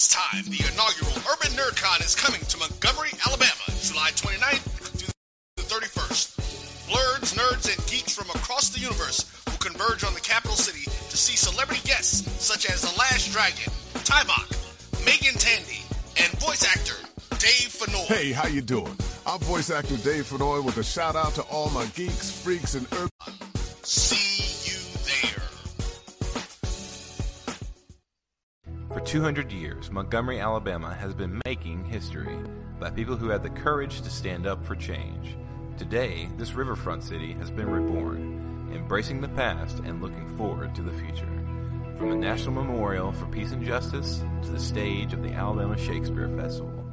It's time. The inaugural Urban NerdCon is coming to Montgomery, Alabama, July 29th to the 31st. Blurs, nerds, and geeks from across the universe will converge on the capital city to see celebrity guests such as The Last Dragon, Taimak, Megan Tandy, and voice actor Dave Fennoy. Hey, how you doing? I'm voice actor Dave Fennoy with a shout out to all my geeks, freaks, and urban. For 200 years, Montgomery, Alabama has been making history by people who had the courage to stand up for change. Today, this riverfront city has been reborn, embracing the past and looking forward to the future. From the National Memorial for Peace and Justice to the stage of the Alabama Shakespeare Festival,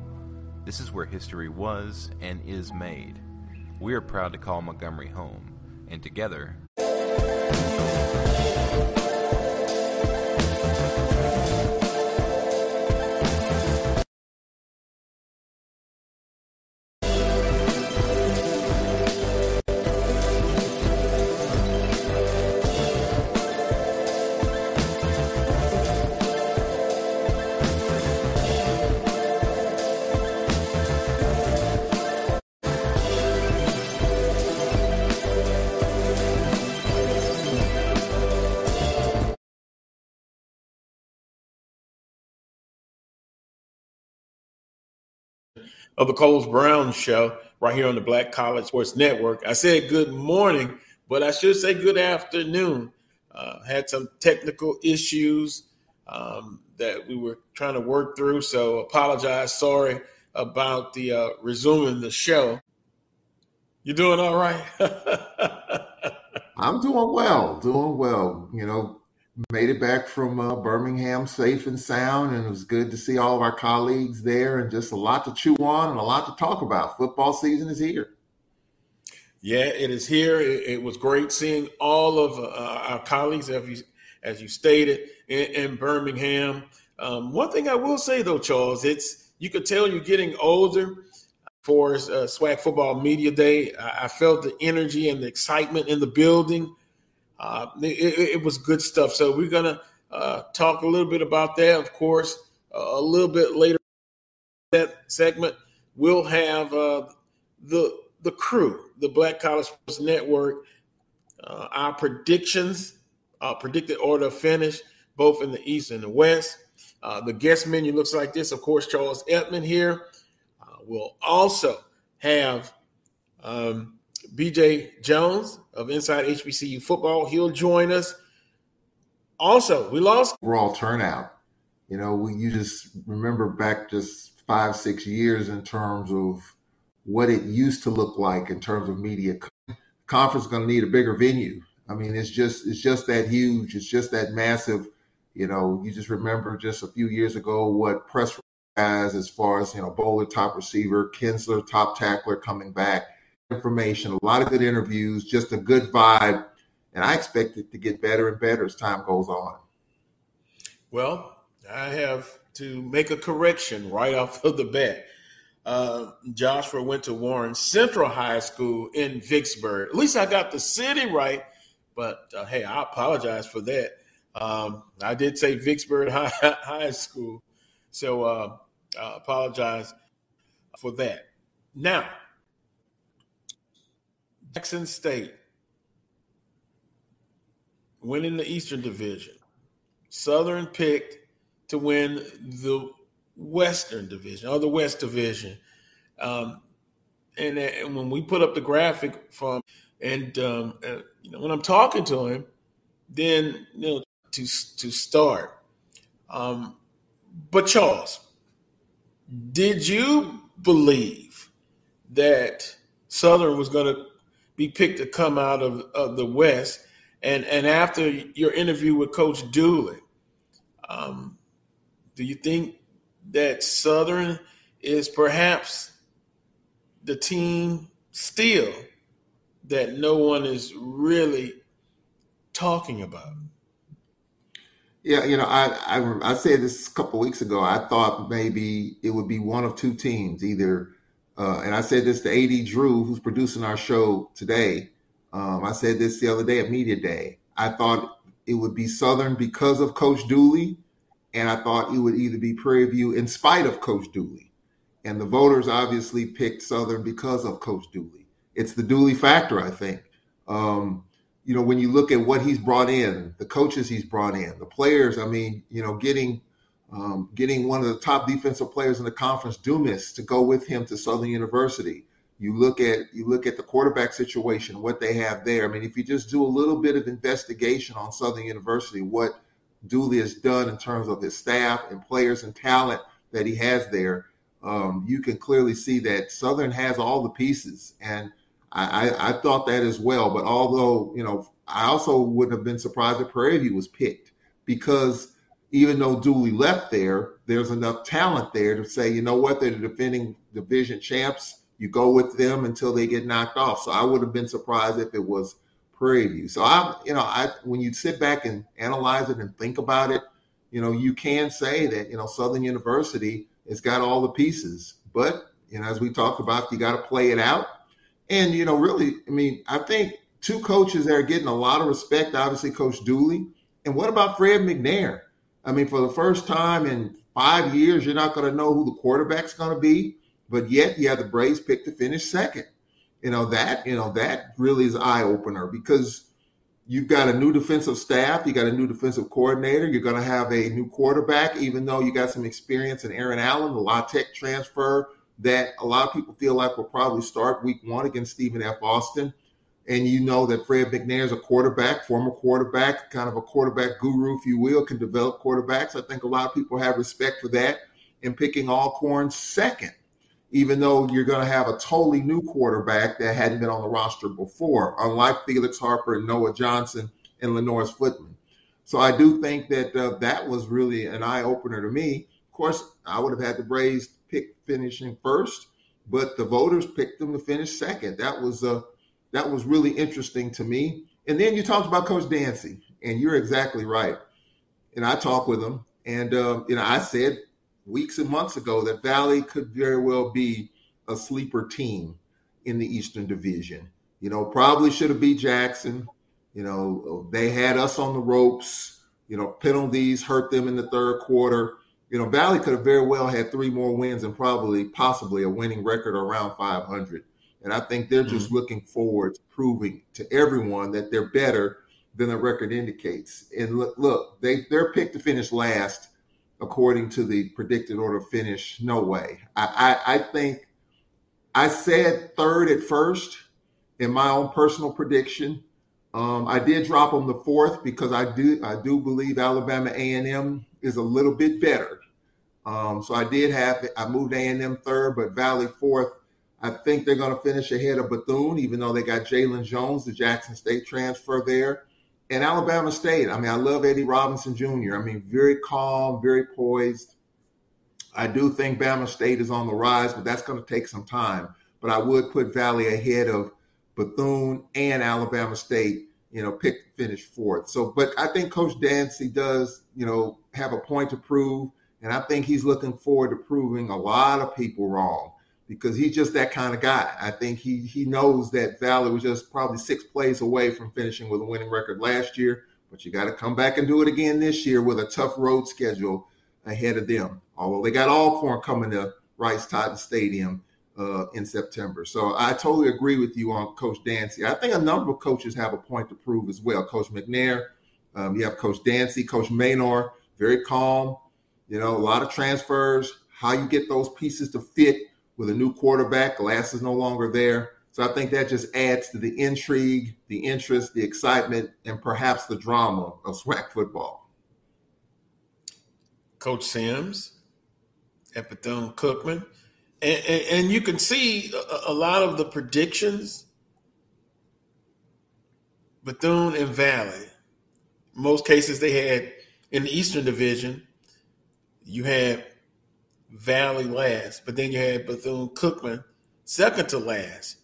this is where history was and is made. We are proud to call Montgomery home, and together, of the Carlos Brown Show right here on the Black College Sports Network. I said good morning, but I should say good afternoon. Uh, had some technical issues um, that we were trying to work through, so apologize. Sorry about the uh, resuming the show. You doing all right? I'm doing well, doing well. You know, made it back from uh, Birmingham safe and sound, and it was good to see all of our colleagues there, and just a lot to chew on and a lot to talk about. Football season is here. Yeah, it is here. It, it was great seeing all of uh, our colleagues, as you, as you stated, in, in Birmingham. Um, one thing I will say though, Charles, it's you could tell you're getting older. For uh, SWAC Football Media Day, I, I felt the energy and the excitement in the building. Uh, it, it, was good stuff. So we're gonna uh, talk a little bit about that, of course, uh, a little bit later. That segment we'll have uh, the the crew, the Black College Sports Network, uh, our predictions, predicted order of finish, both in the East and the West. the guest menu looks like this. Of course, Charles Edmond here. we'll also have um, BJ Jones of Inside HBCU Football. He'll join us. Also, we lost overall turnout. You know, we, you just remember back just five, six years in terms of what it used to look like in terms of media. Conference going to need a bigger venue. I mean, it's just it's just that huge. It's just that massive. You know, you just remember just a few years ago what press has as far as you know, Bowler top receiver, Kinsler top tackler coming back information, a lot of good interviews, just a good vibe. And I expect it to get better and better as time goes on. Well, I have to make a correction right off of the bat. Uh, Joshua went to Warren Central High School in Vicksburg. At least I got the city right, but uh, hey, I apologize for that. Um, I did say Vicksburg High, High School, so uh, I apologize for that. Now, Jackson State winning the Eastern Division. Southern picked to win the Western Division or the West Division. Um, and, and, when we put up the graphic from, and um, uh, you know, when I'm talking to him, then you know to to start. Um, but Charles, did you believe that Southern was going to be picked to come out of, of the West. And and after your interview with Coach Dooley, um, do you think that Southern is perhaps the team still that no one is really talking about? Yeah, you know, I, I I said this a couple weeks ago. I thought maybe it would be one of two teams, either uh, and I said this to AD Drew, who's producing our show today. Um, I said this the other day at Media Day. I thought it would be Southern because of Coach Dooley, and I thought it would either be Prairie View in spite of Coach Dooley. And the voters obviously picked Southern because of Coach Dooley. It's the Dooley factor, I think. Um, you know, when you look at what he's brought in, the coaches he's brought in, the players, I mean, you know, getting um, getting one of the top defensive players in the conference, Dumas, to go with him to Southern University. You look at you look at the quarterback situation, what they have there. I mean, if you just do a little bit of investigation on Southern University, what Dooley has done in terms of his staff and players and talent that he has there, um, you can clearly see that Southern has all the pieces. And I, I, I, thought that as well. But although, you know, I also wouldn't have been surprised if Prairie View was picked because even though Dooley left there, there's enough talent there to say, you know what, they're the defending division champs. You go with them until they get knocked off. So I would have been surprised if it was Prairie View. So I, you know, I when you sit back and analyze it and think about it, you know, you can say that you know Southern University has got all the pieces, but you know, as we talked about, you got to play it out. And you know, really, I mean, I think two coaches that are getting a lot of respect. Obviously, Coach Dooley, and what about Fred McNair? I mean, for the first time in five years, you're not going to know who the quarterback's going to be, but yet you have the Braves pick to finish second you know that you know that really is eye opener because you've got a new defensive staff, you got a new defensive coordinator, you're going to have a new quarterback, even though you got some experience in Aaron Allen, the La Tech transfer that a lot of people feel like will probably start week one against Stephen F. Austin. And you know that Fred McNair is a quarterback, former quarterback, kind of a quarterback guru, if you will, can develop quarterbacks. I think a lot of people have respect for that in picking Alcorn second even though you're going to have a totally new quarterback that hadn't been on the roster before, unlike Felix Harper and Noah Johnson and LaNorris Footman. So I do think that uh, that was really an eye opener to me. Of course, I would have had the Braves pick finishing first, but the voters picked them to finish second. That was uh, that was really interesting to me. And then you talked about Coach Dancy, and you're exactly right. And I talked with him, and uh, you know I said weeks and months ago that Valley could very well be a sleeper team in the Eastern Division. You know, probably should have beat Jackson. You know, they had us on the ropes. You know, penalties hurt them in the third quarter. You know, Valley could have very well had three more wins and probably, possibly a winning record around 500. And I think they're just mm-hmm. looking forward to proving to everyone that they're better than the record indicates. And look, look, they they're picked to finish last according to the predicted order finish. No way. I, I, I think I said third at first in my own personal prediction. Um, I did drop them the fourth because I do I do believe Alabama A and M is a little bit better. Um, so I did have I moved A and M third, but Valley fourth. I think they're going to finish ahead of Bethune, even though they got Jalen Jones, the Jackson State transfer there and Alabama State. I mean, I love Eddie Robinson Jr. I mean, very calm, very poised. I do think Bama State is on the rise, but that's going to take some time. But I would put Valley ahead of Bethune and Alabama State, you know, pick finish fourth. So, but I think Coach Dancy does, you know, have a point to prove. And I think he's looking forward to proving a lot of people wrong because he's just that kind of guy. I think he he knows that Valley was just probably six plays away from finishing with a winning record last year, but you got to come back and do it again this year with a tough road schedule ahead of them. Although they got Alcorn coming to Rice Totten Stadium uh, in September, so I totally agree with you on Coach Dancy. I think a number of coaches have a point to prove as well. Coach McNair, um, you have Coach Dancy, Coach Maynor, very calm. You know, a lot of transfers. How you get those pieces to fit with a new quarterback. Glass is no longer there. So I think that just adds to the intrigue, the interest, the excitement, and perhaps the drama of SWAC football. Coach Sims Bethune Cookman. And, and, and, you can see a, a lot of the predictions Bethune and Valley. most cases, they had in the Eastern Division, you had Valley last, but then you had Bethune Cookman second to last.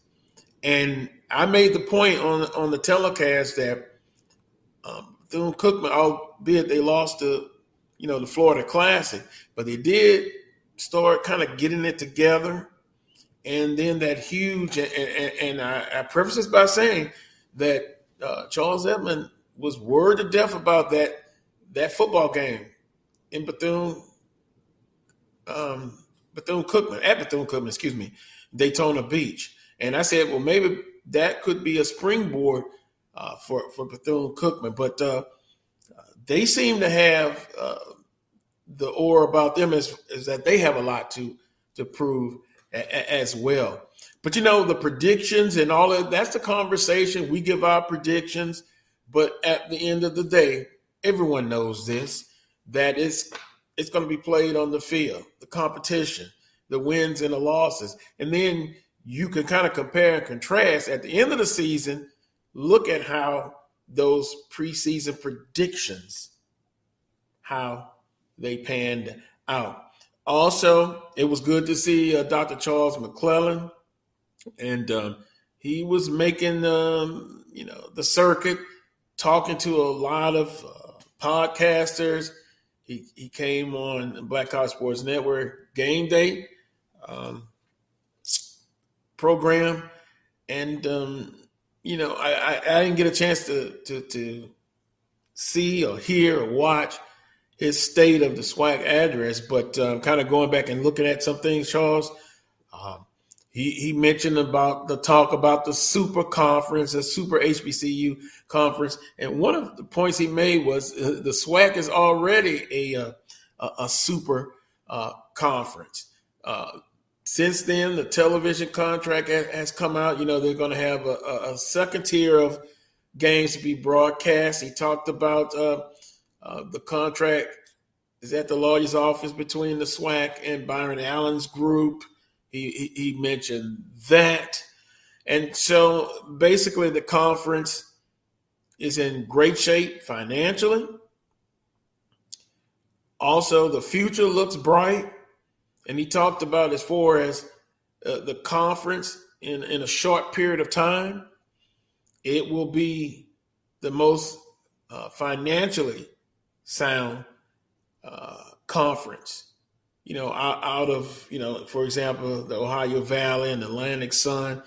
And I made the point on on the telecast that um, Bethune Cookman, albeit they lost to you know the Florida Classic, but they did start kind of getting it together. And then that huge, and, and, and I, I, preface this by saying that uh, Charles Edmond was worried to death about that that football game in Bethune, um, Bethune Cookman, at Bethune Cookman, excuse me, Daytona Beach. And I said, well, maybe that could be a springboard uh, for for Bethune Cookman. But uh, they seem to have uh, the aura about them is, is that they have a lot to to prove a, a, as well. But you know the predictions and all of that's the conversation. We give our predictions, but at the end of the day, everyone knows this that it's it's going to be played on the field, the competition, the wins and the losses, and then you can kind of compare and contrast at the end of the season. Look at how those preseason predictions, how they panned out. Also, it was good to see uh, Dr. Charles McClelland, and um, he was making um, you know the circuit, talking to a lot of uh, podcasters. He he came on Black College Sports Network Game Day um, program, and um, you know I, I, I didn't get a chance to to to see or hear or watch his state of the SWAC address, but um, kind of going back and looking at some things, Charles. He, he mentioned about the talk about the super conference, the super HBCU conference, and one of the points he made was uh, the SWAC is already a uh, a, a super uh, conference. Uh, since then, the television contract has, has come out. You know they're going to have a, a, second tier of games to be broadcast. He talked about uh, the contract is at the lawyer's office between the SWAC and Byron Allen's group. He, he, mentioned that. And so basically, the conference is in great shape financially. Also, the future looks bright. And he talked about as far as uh, the conference in, in a short period of time, it will be the most uh, financially sound uh, conference. You know, out, out, of you know, for example, the Ohio Valley and the Atlantic Sun,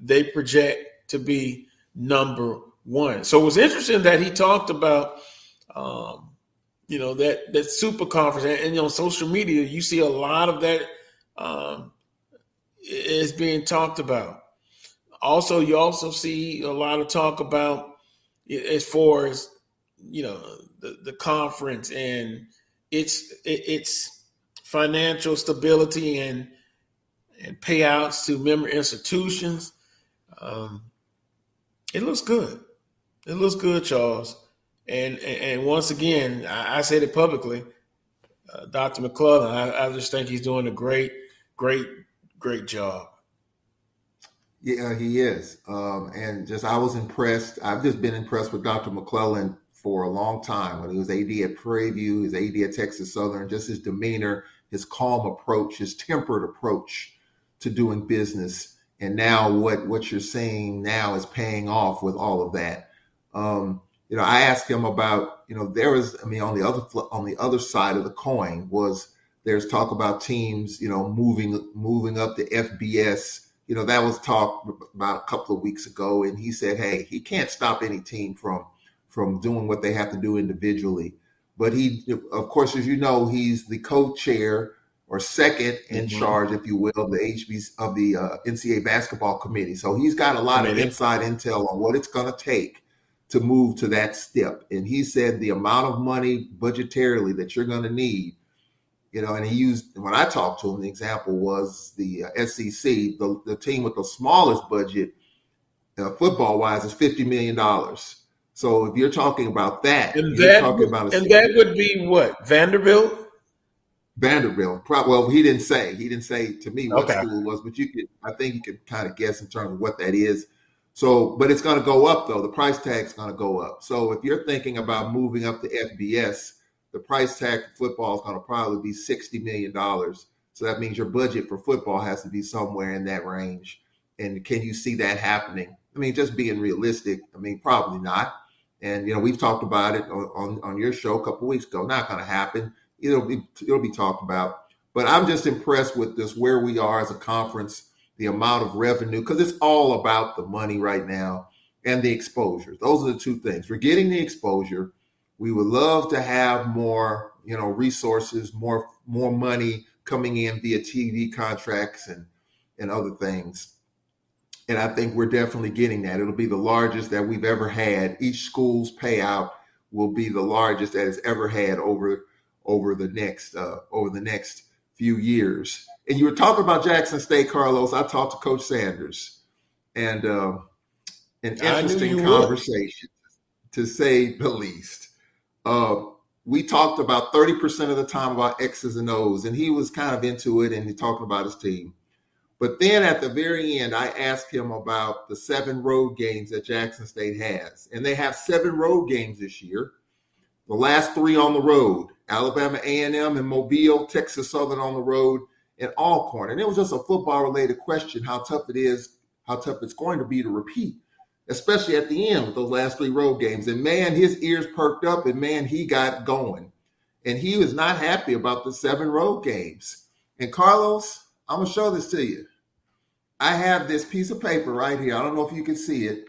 they project to be number one. So it was interesting that he talked about, um, you know, that that super conference, and, and you know, on social media, you see a lot of that um, is being talked about. Also, you also see a lot of talk about as far as you know the, the conference and its its financial stability and and payouts to member institutions. Um, it looks good. It looks good, Charles. And and, and once again, I, I, said it publicly. Uh, Dr. McClelland, I, I just think he's doing a great, great, great job. Yeah, he is. Um, and just I was impressed. I've just been impressed with Dr. McClelland for a long time when he was AD at Prairie View, his AD at Texas Southern, just his demeanor, his calm approach, his tempered approach to doing business. And now what what you're seeing now is paying off with all of that. Um, you know, I asked him about, you know, there was, I mean, on the other on the other side of the coin was there's talk about teams, you know, moving moving up to FBS. You know, that was talk about a couple of weeks ago, and he said, hey, he can't stop any team from from doing what they have to do individually. But he, of course, as you know, he's the co-chair or second in mm-hmm. charge, if you will, of the HB of the uh, NCAA basketball committee. So he's got a lot of inside intel on what it's going to take to move to that step. And he said the amount of money budgetarily that you're going to need, you know, and he used when I talked to him, the example was the uh, SEC, the, the team with the smallest budget, uh, football wise, is fifty million dollars. So if you're talking about that, and that, talking about and that would be what Vanderbilt. Vanderbilt. Well, he didn't say. He didn't say to me what okay. school it was, but you could. I think you could kind of guess in terms of what that is. So, but it's going to go up though. The price tag's going to go up. So if you're thinking about moving up to FBS, the price tag for football is going to probably be sixty million dollars. So that means your budget for football has to be somewhere in that range. And can you see that happening? I mean, just being realistic. I mean, probably not. And you know, we've talked about it on, on, on your show a couple weeks ago. Not going to happen. It'll be it'll be talked about. But I'm just impressed with this where we are as a conference, the amount of revenue, because it's all about the money right now and the exposure. Those are the two things. We're getting the exposure. We would love to have more you know, resources, more more money coming in via TV contracts and and other things. And I think we're definitely getting that. It'll be the largest that we've ever had. Each school's payout will be the largest that it's ever had over over the next uh, over the next few years. And you were talking about Jackson State, Carlos. I talked to Coach Sanders, and uh, an interesting conversation, would. to say the least. Uh, we talked about 30% of the time about X's and O's, and he was kind of into it and he talked about his team. But then at the very end, I asked him about the seven road games that Jackson State has. And they have seven road games this year. The last three on the road, Alabama A&M and Mobile, Texas Southern on the road, and Alcorn. And it was just a football related question how tough it is, how tough it's going to be to repeat, especially at the end with those last three road games. And man, his ears perked up and man, he got going. And he was not happy about the seven road games. And Carlos, I'm to show this to you. I have this piece of paper right here. I don't know if you can see it.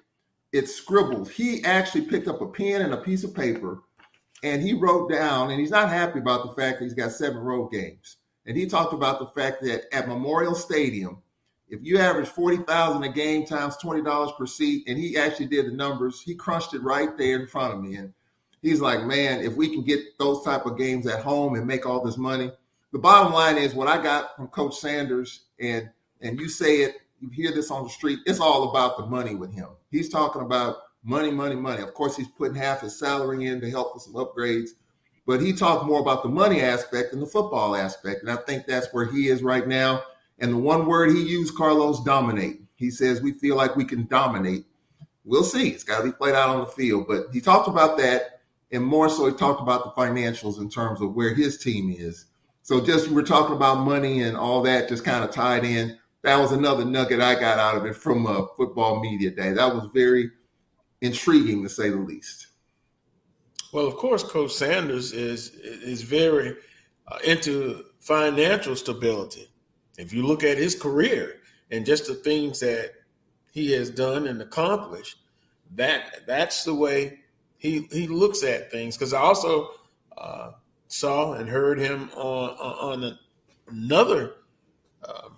It's scribbled. He actually picked up a pen and a piece of paper and he wrote down, and he's not happy about the fact that he's got seven road games. And he talked about the fact that at Memorial Stadium, if you average 40,000 a game times $20 per seat, and he actually did the numbers, he crunched it right there in front of me. And he's like, man, if we can get those type of games at home and make all this money. The bottom line is what I got from Coach Sanders, and and you say it, you hear this on the street, it's all about the money with him. He's talking about money, money, money. Of course, he's putting half his salary in to help with some upgrades, but he talked more about the money aspect than the football aspect. And I think that's where he is right now. And the one word he used, Carlos, dominate. He says, We feel like we can dominate. We'll see. It's got to be played out on the field. But he talked about that. And more so, he talked about the financials in terms of where his team is. So just we're talking about money and all that, just kind of tied in. That was another nugget I got out of it from a football media day. That was very intriguing to say the least. Well, of course, Coach Sanders is is very uh, into financial stability. If you look at his career and just the things that he has done and accomplished, that that's the way he he looks at things. Because I also uh, saw and heard him on on, another uh,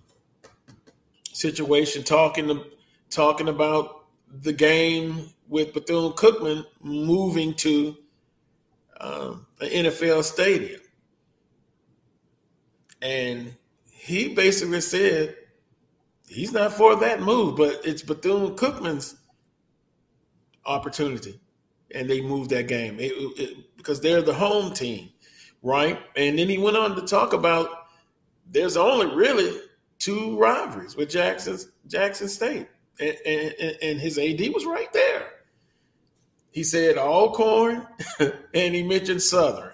situation talking to, talking about the game with Bethune Cookman moving to um, an NFL stadium. And he basically said he's not for that move, but it's Bethune Cookman's opportunity. And they moved that game it, it, because they're the home team, right? And then he went on to talk about there's only really two rivalries with Jackson Jackson State, and, and, and his AD was right there. He said Alcorn and he mentioned Southern.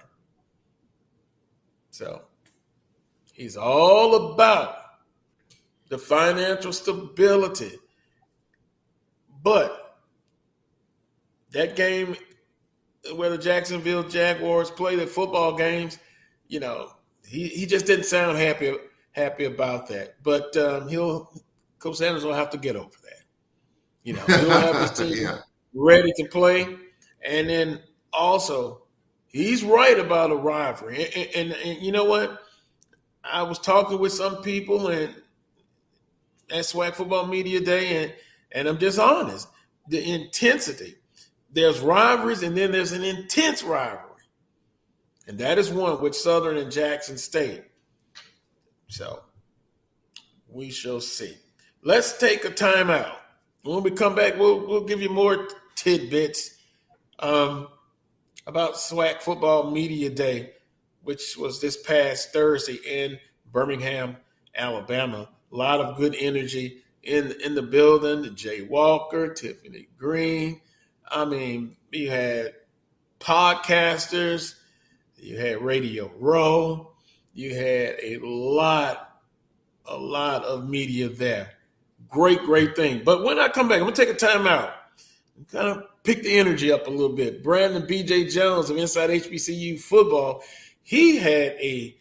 So he's all about the financial stability. But that game where the Jacksonville Jaguars play the football games, you know, he, he just didn't sound happy happy about that. But um, he'll Coach Sanders will have to get over that. You know, he'll have his team yeah ready to play. And then also, he's right about a rivalry. And, and, and, you know what? I was talking with some people and at SWAC Football Media Day, and, and I'm just honest. The intensity. There's rivalries, and then there's an intense rivalry. And that is one with Southern and Jackson State. So we shall see. Let's take a timeout. When we come back, we'll, we'll give you more tidbits um, about SWAC Football Media Day, which was this past Thursday in Birmingham, Alabama. A lot of good energy in in the building. Jay Walker, Tiffany Green. I mean, you had podcasters, you had Radio Row, you had a lot, a lot of media there. Great, great thing. But when I come back, I'm gonna take a time out kind of pick the energy up a little bit. Brandon BJ Jones of Inside HBCU Football, he had a,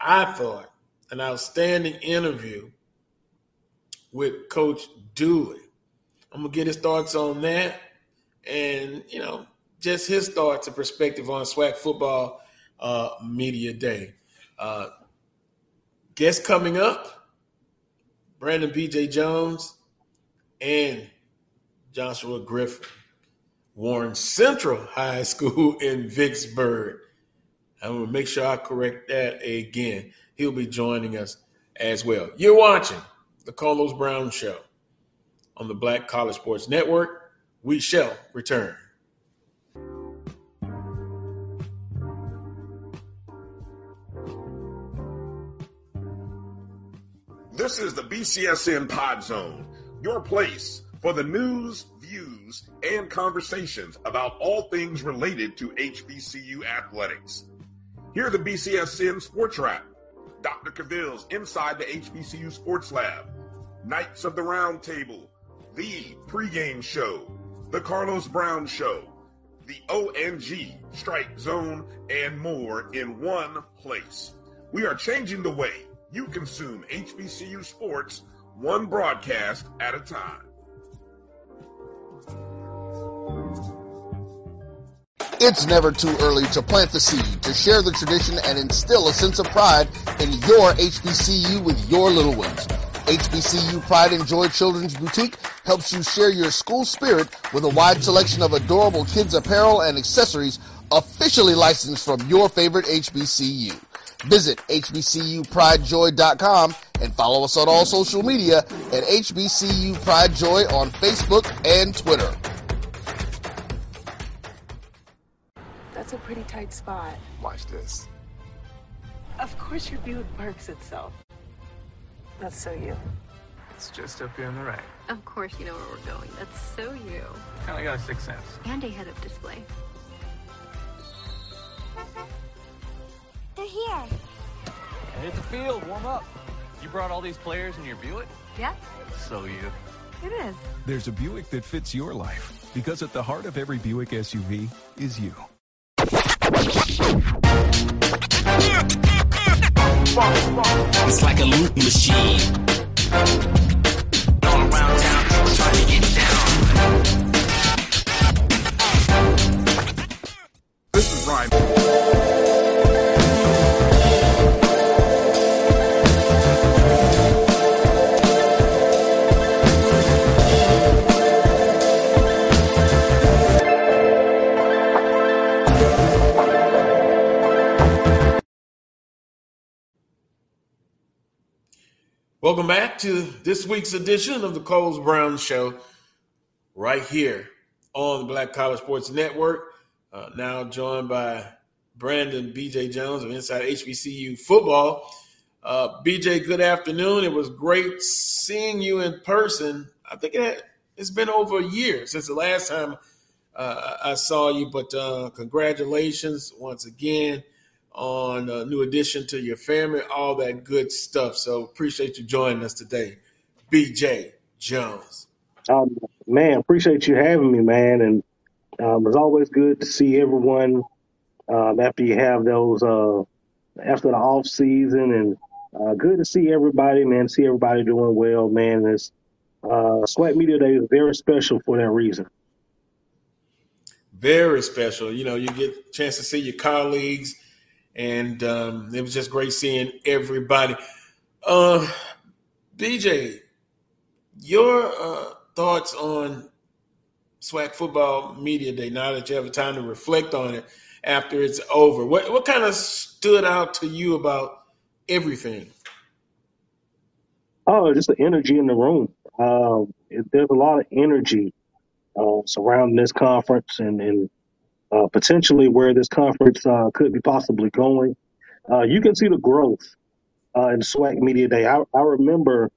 I thought, an outstanding interview with Coach Dooley. I'm gonna get his thoughts on that, and you know, just his thoughts and perspective on SWAC football uh, Media Day. Uh, guest coming up Brandon BJ Jones and Joshua Griffin, Warren Central High School in Vicksburg. I'm to make sure I correct that again. He'll be joining us as well. You're watching the Carlos Brown Show on the Black College Sports Network. We shall return. This is the BCSN Pod Zone, your place for the news, views, and conversations about all things related to HBCU athletics. Here the BCSN Sports Wrap, Dr. Cavil's Inside the HBCU Sports Lab, Knights of the Round Table, the pregame show, the Carlos Brown Show, the ONG Strike Zone, and more in one place. We are changing the way you consume HBCU sports one broadcast at a time. It's never too early to plant the seed, to share the tradition, and instill a sense of pride in your HBCU with your little ones. HBCU Pride and Joy Children's Boutique helps you share your school spirit with a wide selection of adorable kids apparel and accessories officially licensed from your favorite HBCU. Visit hbcupridejoy.com and follow us on all social media at HBCU Pride Joy on Facebook and Twitter. That's a pretty tight spot. Watch this. Of course your Buick parks itself. That's so you. It's just up here on the right. Of course you know where we're going. That's so you. Kinda got a sixth sense. And a head-up display. They're here. Hit the field, warm up. You brought all these players in your Buick? Yeah, So you. it is. There's a Buick that fits your life because at the heart of every Buick SUV is you. It's like a loot machine. All around town, trying to get down. Welcome back to this week's edition of the Carlos Brown Show, right here on the Black College Sports Network. Uh, now joined by Brandon BJ Jones of Inside HBCU Football. Uh, BJ, good afternoon. It was great seeing you in person. I think it, it's been over a year since the last time uh, I saw you, but uh, congratulations once again on a new addition to your family, all that good stuff. So appreciate you joining us today, BJ Jones. Um, man, appreciate you having me, man. And um, it's always good to see everyone um, after you have those uh, after the off season, and uh, good to see everybody, man. See everybody doing well, man. It's uh, SWAC Media Day is very special for that reason. Very special. You know, you get a chance to see your colleagues, and um, it was just great seeing everybody. Uh, BJ, your uh, thoughts on SWAC Football Media Day now that you have time to reflect on it after it's over? What what kind of stood out to you about everything? Oh, just the energy in the room. Um, it, there's a lot of energy uh, surrounding this conference and, and uh, potentially where this conference uh, could be possibly going. Uh, you can see the growth uh, in SWAC Media Day. I, I remember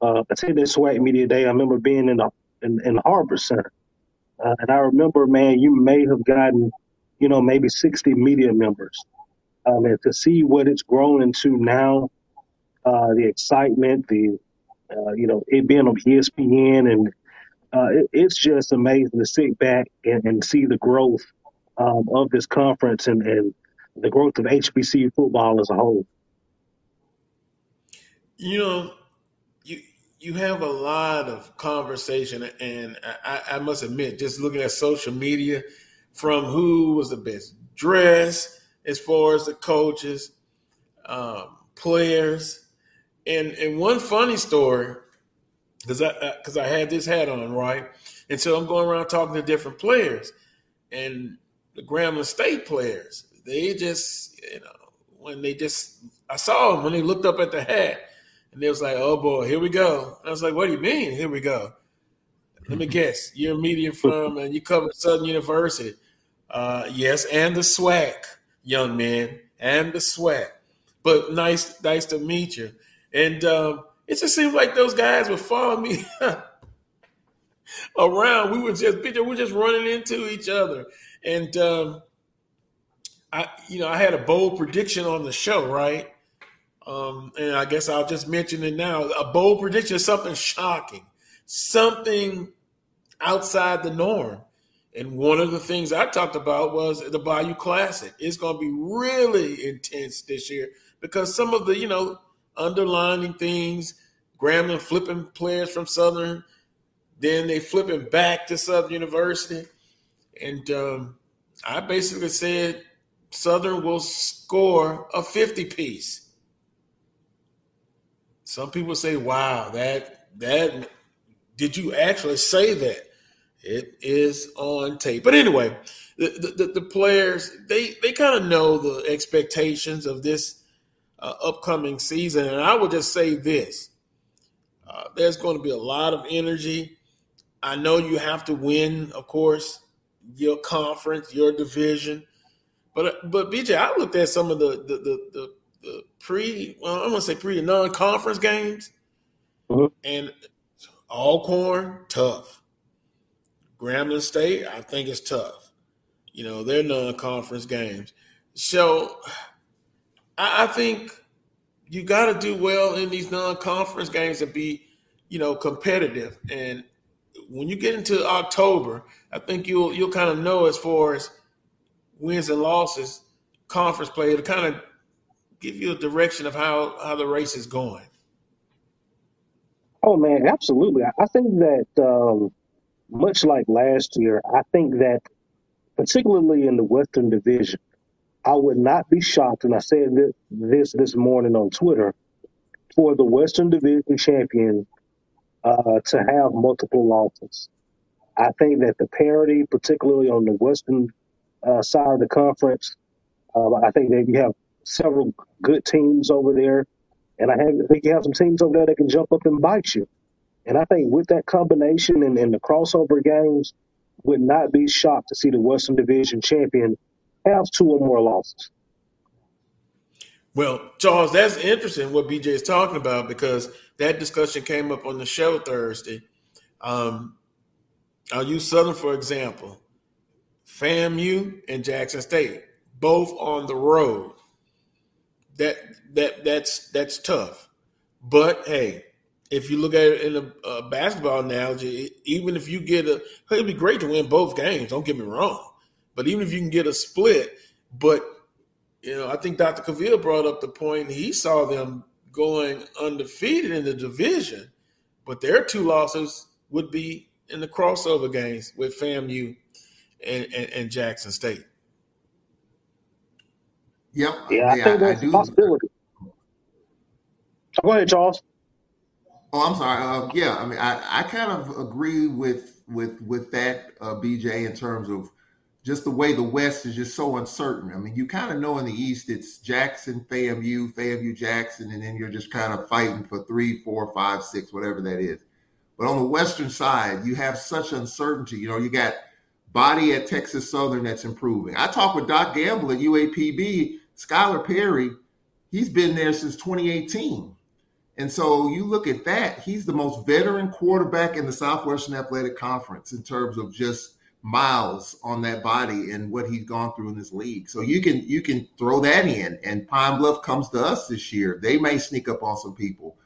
uh, attending SWAC Media Day. I remember being in the in, in the Harbor Center, uh, and I remember, man, you may have gotten, you know, maybe 60 media members. Um, and to see what it's grown into now, uh, the excitement, the uh, you know, it being on ESPN, and uh, it, it's just amazing to sit back and, and see the growth um, of this conference and, and the growth of HBCU football as a whole. You know, you you have a lot of conversation, and I, I must admit, just looking at social media, from who was the best dressed as far as the coaches, um, players, and and one funny story because I because I had this hat on right, and so I'm going around talking to different players, and the Grambling State players, they just you know when they just I saw them when they looked up at the hat, and they was like, "Oh boy, here we go." I was like, "What do you mean? Here we go?" Let me guess. You're a media from and you cover Southern University. Uh, yes, and the swag, young man, and the swag. But nice, nice to meet you. And um, it just seemed like those guys would follow me around. We were just we were just running into each other. And um, I, you know, I had a bold prediction on the show, right? Um, and I guess I'll just mention it now. A bold prediction, something shocking, something outside the norm. And one of the things I talked about was the Bayou Classic. It's going to be really intense this year because some of the, you know, underlining things, Grambling flipping players from Southern, then they flipping back to Southern University. And um, I basically said Southern will score a 50 piece. Some people say, wow, that, that, did you actually say that? It is on tape. But anyway, the, the, the players, they, they kind of know the expectations of this uh, upcoming season. And I will just say this uh, there's going to be a lot of energy. I know you have to win, of course, your conference, your division. But but BJ, I looked at some of the the the, the, the pre well, I'm gonna say pre non conference games, mm-hmm. and Alcorn tough. Grambling State, I think it's tough. You know, they're non-conference games. So I, I think you got to do well in these non-conference games and be, you know, competitive. And when you get into October, I think you'll you'll kind of know as far as wins and losses, conference play to kind of give you a direction of how how the race is going. Oh man, absolutely. I think that um, much like last year, I think that particularly in the Western Division, I would not be shocked, and I said this this, this morning on Twitter, for the Western Division champion uh, to have multiple losses. I think that the parity, particularly on the Western uh, side of the conference, uh, I think that you have several good teams over there, and I, have, I think you have some teams over there that can jump up and bite you. And I think with that combination and, and the crossover games, would not be shocked to see the Western Division champion have two or more losses. Well, Charles, that's interesting what BJ is talking about because that discussion came up on the show Thursday. Um, I'll use Southern for example. FAMU and Jackson State, both on the road. That that that's that's tough. But hey, if you look at it in a, a basketball analogy, even if you get a, it'd be great to win both games. Don't get me wrong, but even if you can get a split, but you know, I think Dr. Cavil brought up the point. He saw them going undefeated in the division, but their two losses would be in the crossover games with FAMU and, and, and Jackson State. Yep. Yeah, I think that's a possibility. Go ahead, Charles. Oh, I'm sorry. Uh, yeah, I mean, I, I kind of agree with with with that, uh, BJ, in terms of just the way the West is just so uncertain. I mean, you kind of know in the East it's Jackson, FAMU, FAMU, Jackson, and then you're just kind of fighting for three, four, five, six, whatever that is. But on the Western side, you have such uncertainty. You know, you got body at Texas Southern that's improving. I talked with Doc Gamble at UAPB, Skylar Perry. He's been there since 2018. And so you look at that, he's the most veteran quarterback in the Southwestern Athletic Conference in terms of just miles on that body and what he's gone through in this league. So you can you can throw that in. And Pine Bluff comes to us this year. They may sneak up on some people.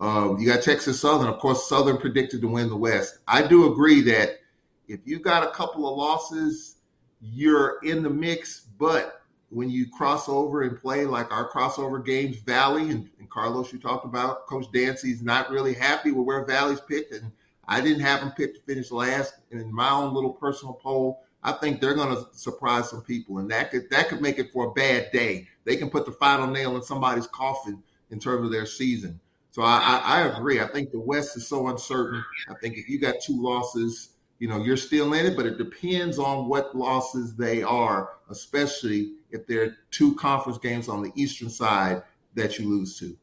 Um, you got Texas Southern, of course. Southern predicted to win the West. I do agree that if you got a couple of losses, you're in the mix. But when you cross over and play like our crossover games, Valley and, and Carlos, you talked about, Coach Dancy's not really happy with where Valley's picked, and I didn't have them picked to finish last. And in my own little personal poll, I think they're going to surprise some people, and that could that could make it for a bad day. They can put the final nail in somebody's coffin in terms of their season. So I, I, agree. I think the West is so uncertain. I think if you got two losses, you know, you're still in it, but it depends on what losses they are, especially if there are two conference games on the Eastern side that you lose to.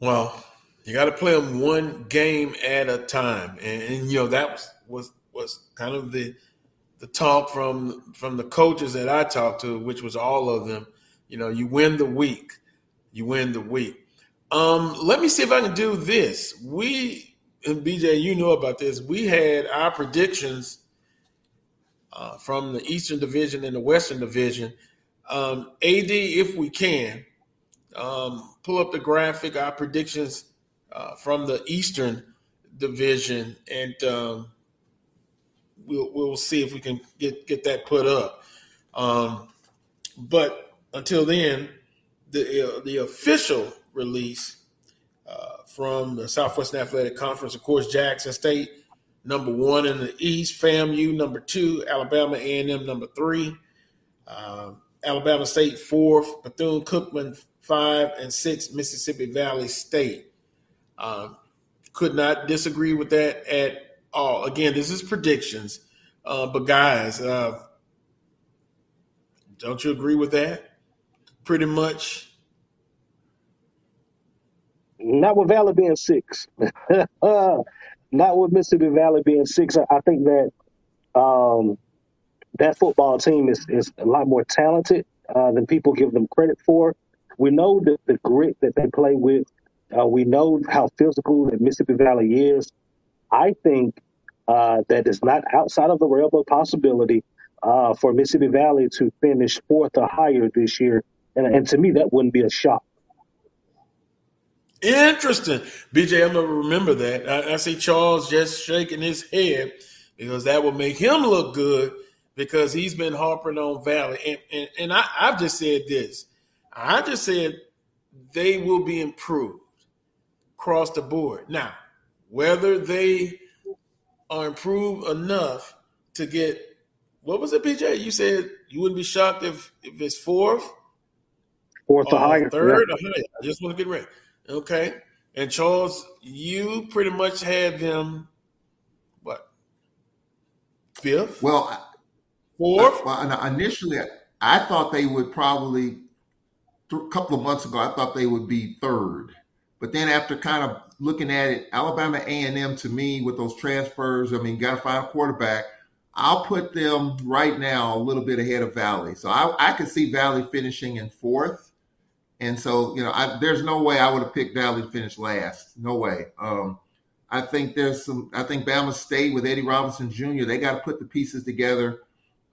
Well, you got to play them one game at a time, and, and, you know that was, was was kind of the the talk from from the coaches that I talked to, which was all of them. You know, you win the week, you win the week. Um, let me see if I can do this. We and BJ, you know about this. We had our predictions uh, from the Eastern Division and the Western Division. Um, AD, if we can, um, pull up the graphic, our predictions uh, from the Eastern Division, and um, we'll we'll see if we can get get that put up. Um, but until then, the uh, the official release uh, from the Southwestern Athletic Conference, of course, Jackson State number one in the East, FAMU number two, Alabama A&M number three, uh, Alabama State fourth, Bethune Cookman five, and six, Mississippi Valley State. Uh, could not disagree with that at all. Again, this is predictions, uh, but guys, uh, don't you agree with that? Pretty much. Not with Valley being six. Not with Mississippi Valley being six. I think that um, that football team is, is a lot more talented uh, than people give them credit for. We know that the grit that they play with. Uh, we know how physical that Mississippi Valley is. I think uh, that is not outside of the realm of possibility uh, for Mississippi Valley to finish fourth or higher this year. And, and to me, that wouldn't be a shock. Interesting. BJ, I'm going to remember that. I, I, see Charles just shaking his head because that will make him look good because he's been harping on Valley. And, and, and I, I've just said this I just said they will be improved across the board. Now, whether they are improved enough to get what was it, BJ? You said you wouldn't be shocked if if it's fourth, fourth oh, or higher, third yeah. or higher. I just want to get ready. Okay, and Charles, you pretty much had them what fifth? Well, fourth. well, initially, I thought they would probably a couple of months ago, I thought they would be third. But then after kind of looking at it, Alabama A&M to me with those transfers, I mean, got to find a quarterback. I'll put them right now a little bit ahead of Valley. So I, I could see Valley finishing in fourth. And so, you know, I, there's no way I would have picked Valley to finish last. No way. Um, I think there's some, I think Bama State with Eddie Robinson Jr., they got to put the pieces together.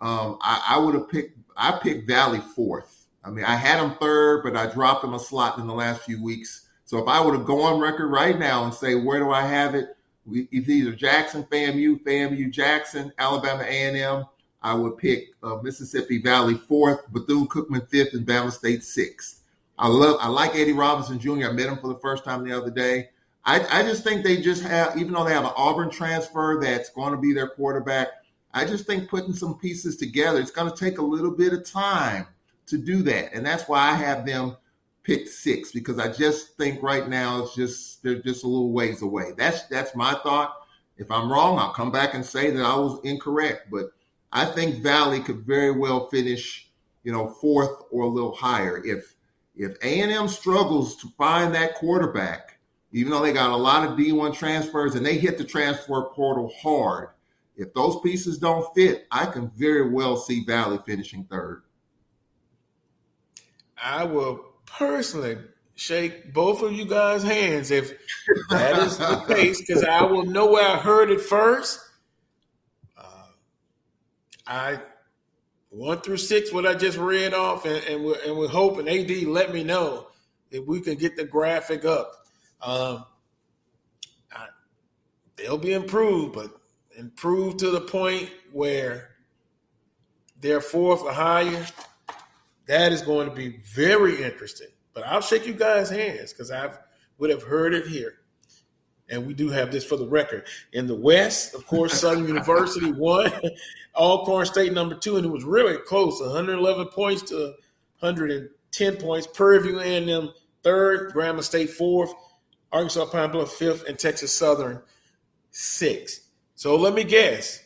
Um, I, I would have picked, I picked Valley fourth. I mean, I had him third, but I dropped him a slot in the last few weeks. So if I were to go on record right now and say, where do I have it? if these are Jackson, FAMU, FAMU, Jackson, Alabama A&M. I would pick uh, Mississippi Valley fourth, Bethune Cookman fifth, and Bama State sixth. I love, I like Eddie Robinson Jr. I met him for the first time the other day. I, I just think they just have, even though they have an Auburn transfer that's going to be their quarterback, I just think putting some pieces together, it's going to take a little bit of time to do that. And that's why I have them pick six because I just think right now it's just they're just a little ways away. That's that's my thought. If I'm wrong, I'll come back and say that I was incorrect. But I think Valley could very well finish, you know, fourth or a little higher. If if A&M struggles to find that quarterback, even though they got a lot of D1 transfers and they hit the transfer portal hard, if those pieces don't fit, I can very well see Valley finishing third. I will personally shake both of you guys' hands if that is the case, because I will know where I heard it first. Uh, I one through six, what I just read off, and, and we're and we're hoping AD let me know if we can get the graphic up. Um, I, they'll be improved, but improved to the point where they're fourth or higher that is going to be very interesting. But I'll shake you guys' hands because I would have heard it here. And we do have this for the record. In the West, of course, Southern University won. Alcorn State number two, and it was really close, 111 points to 110 points. Prairie View A&M third, Grambling State fourth, Arkansas Pine Bluff fifth, and Texas Southern sixth. So let me guess,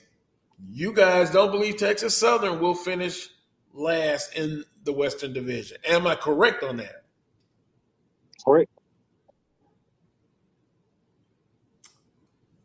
you guys don't believe Texas Southern will finish last in the Western Division. Am I correct on that? Correct.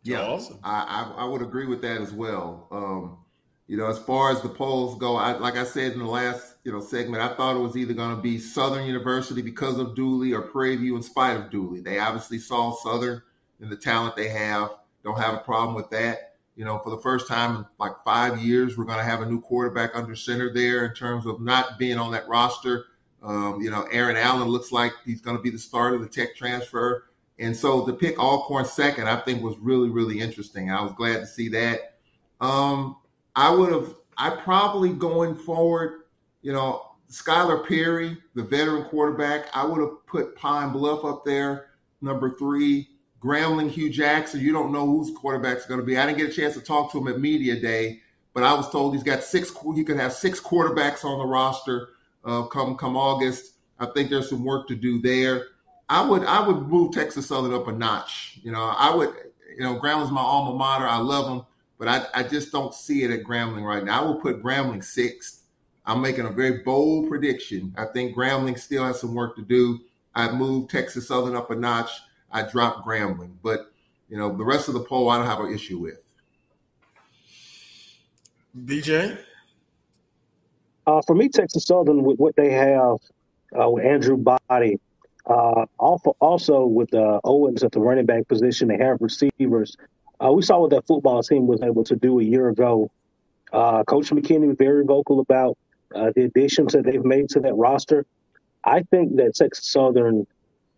Yeah, Awesome. I, I I would agree with that as well. Um, you know, as far as the polls go, I, like I said in the last you know segment, I thought it was either going to be Southern University because of Dooley or Prairie View in spite of Dooley. They obviously saw Southern and the talent they have. Don't have a problem with that. You know, for the first time in like five years, we're going to have a new quarterback under center there in terms of not being on that roster. Um, you know, Aaron Allen looks like he's going to be the starter, the tech transfer. And so to pick Alcorn second, I think was really, really interesting. I was glad to see that. Um, I would have, I probably going forward, you know, Skyler Perry, the veteran quarterback, I would have put Pine Bluff up there, number three. Grambling, Hue Jackson, you don't know whose quarterback's going to be. I didn't get a chance to talk to him at media day, but I was told he's got six. He could have six quarterbacks on the roster uh, come come August. I think there's some work to do there. I would I would move Texas Southern up a notch. You know, I would. You know, Grambling's my alma mater. I love them, but I, I just don't see it at Grambling right now. I will put Grambling sixth. I'm making a very bold prediction. I think Grambling still has some work to do. I'd move Texas Southern up a notch. I drop Grambling, but you know the rest of the poll I don't have an issue with. BJ? Uh, for me, Texas Southern with what they have uh, with Andrew Body, uh, also, also with uh, Owens at the running back position, they have receivers. Uh, we saw what that football team was able to do a year ago. Uh, Coach McKinney was very vocal about uh, the additions that they've made to that roster. I think that Texas Southern,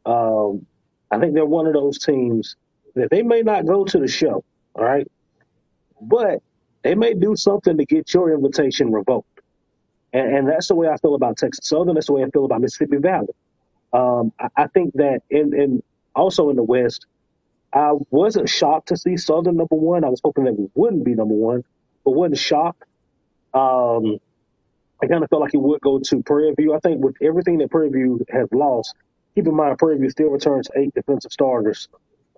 um, I think they're one of those teams that they may not go to the show, all right, but they may do something to get your invitation revoked. And, and that's the way I feel about Texas Southern. That's the way I feel about Mississippi Valley. Um, I, I think that in, in also in the West, I wasn't shocked to see Southern number one. I was hoping that we wouldn't be number one, but wasn't shocked. Um, I kind of felt like it would go to Prairie View. I think with everything that Prairie View has lost, keep in mind Prairie View still returns eight defensive starters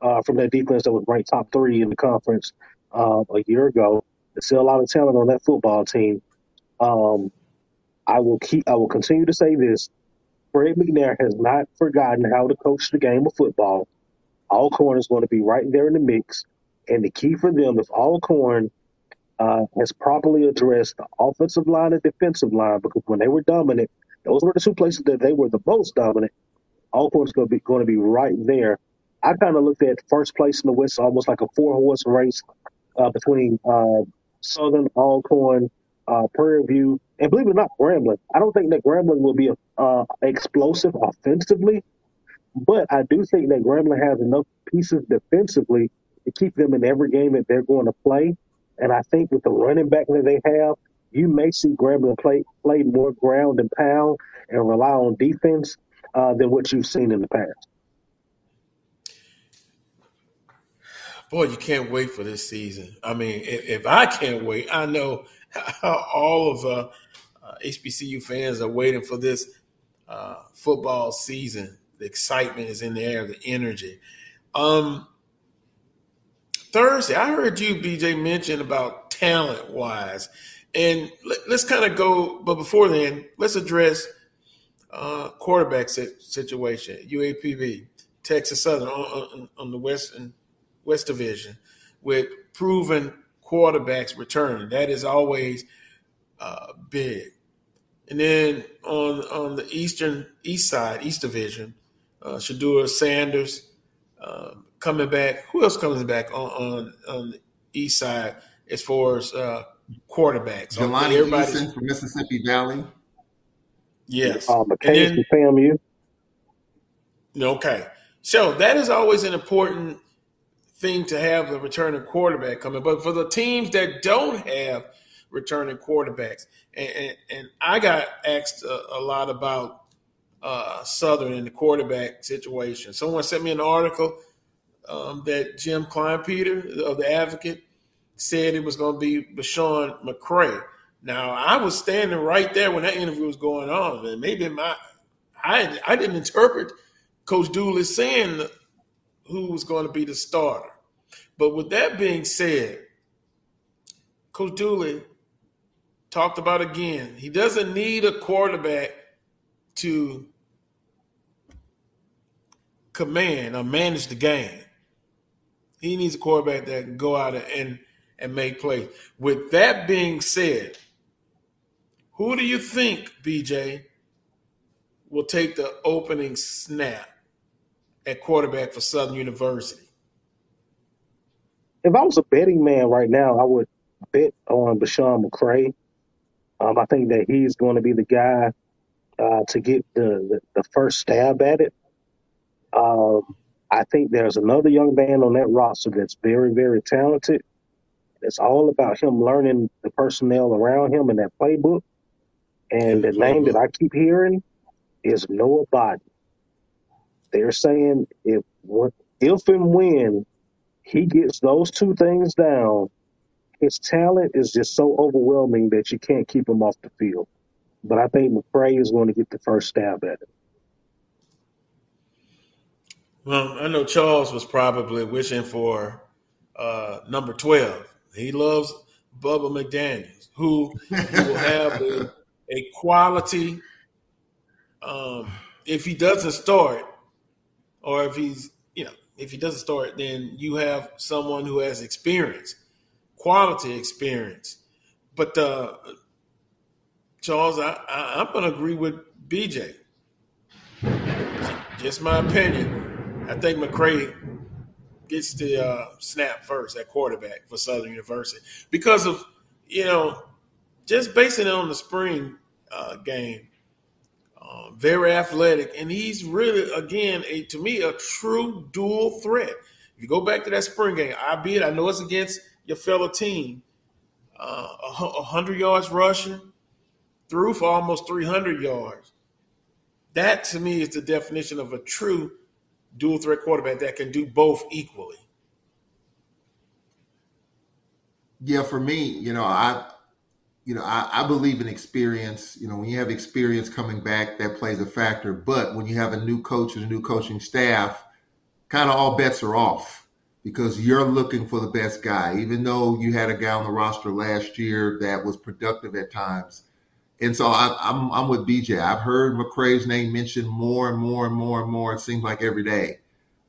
uh, from that defense that was ranked top three in the conference uh, a year ago. There's still a lot of talent on that football team. Um, I will keep. I will continue to say this: Fred McNair has not forgotten how to coach the game of football. Alcorn is going to be right there in the mix, and the key for them, if Alcorn uh, has properly addressed the offensive line and defensive line, because when they were dominant, those were the two places that they were the most dominant. Alcorn's going to be going to be right there. I kind of looked at first place in the West almost like a four horse race uh, between uh, Southern Alcorn, uh, Prairie View, and believe it or not, Grambling. I don't think that Grambling will be uh, explosive offensively, but I do think that Grambling has enough pieces defensively to keep them in every game that they're going to play. And I think with the running back that they have, you may see Grambling play play more ground and pound and rely on defense uh, than what you've seen in the past. Boy, you can't wait for this season. I mean, if, if I can't wait, I know all of uh, uh, HBCU fans are waiting for this uh, football season. The excitement is in the air, the energy. Um, Thursday, I heard you, BJ, mention about talent wise. And let, us kind of go, but before then, let's address uh, quarterback situation, UAPB, Texas Southern on, on, on the Western West Division with proven quarterbacks return. That is always uh, big. And then on on the eastern east side, East Division, uh, Shedeur Sanders uh, coming back. Who else comes back on, on on the east side as far as uh, quarterbacks? Jalani Eason from Mississippi Valley. Yes. Uh, McKay from FAMU. Okay. So that is always an important thing to have a returning quarterback coming. But for the teams that don't have returning quarterbacks, and, and, and I got asked a, a lot about uh, Southern and the quarterback situation. Someone sent me an article um, that Jim Kleinpeter of the Advocate said it was going to be Besean McCray. Now I was standing right there when that interview was going on, and maybe my I I didn't interpret Coach Dooley saying who was going to be the starter. But with that being said, Coach Dooley talked about again, he doesn't need a quarterback to command or manage the game. He needs a quarterback that can go out and and make plays. With that being said, who do you think, BJ, will take the opening snap at quarterback for Southern University? If I was a betting man right now, I would bet on Besean McCray. Um, I think that he's going to be the guy uh, to get the, the, the first stab at it. Um, I think there's another young man on that roster that's very, very talented. It's all about him learning the personnel around him and that playbook. And the name that I keep hearing is Noah Biden. They're saying if if and when he gets those two things down, his talent is just so overwhelming that you can't keep him off the field. But I think McCray is going to get the first stab at it. Well, I know Charles was probably wishing for uh, number 12. He loves Bubba McDaniels, who, will have a, a quality. Um, if he doesn't start, or if he's, you know, if he doesn't start, then you have someone who has experience, quality experience. But uh, Charles, I, I, I'm going to agree with BJ. Just my opinion. I think McCray gets the uh, snap first at quarterback for Southern University because of you know just basing it on the spring uh, game. Very athletic, and he's really again a to me a true dual threat. If you go back to that spring game, i albeit I know it's against your fellow team, uh, a hundred yards rushing, threw for almost three hundred yards. That to me is the definition of a true dual threat quarterback that can do both equally. Yeah, for me, you know, I you know, I, I, believe in experience. You know, when you have experience coming back, that plays a factor. But when you have a new coach and a new coaching staff, kind of all bets are off because you're looking for the best guy. Even though you had a guy on the roster last year that was productive at times, and so I, am I'm, I'm with BJ. I've heard McCray's name mentioned more and more and more and more. It seems like every day.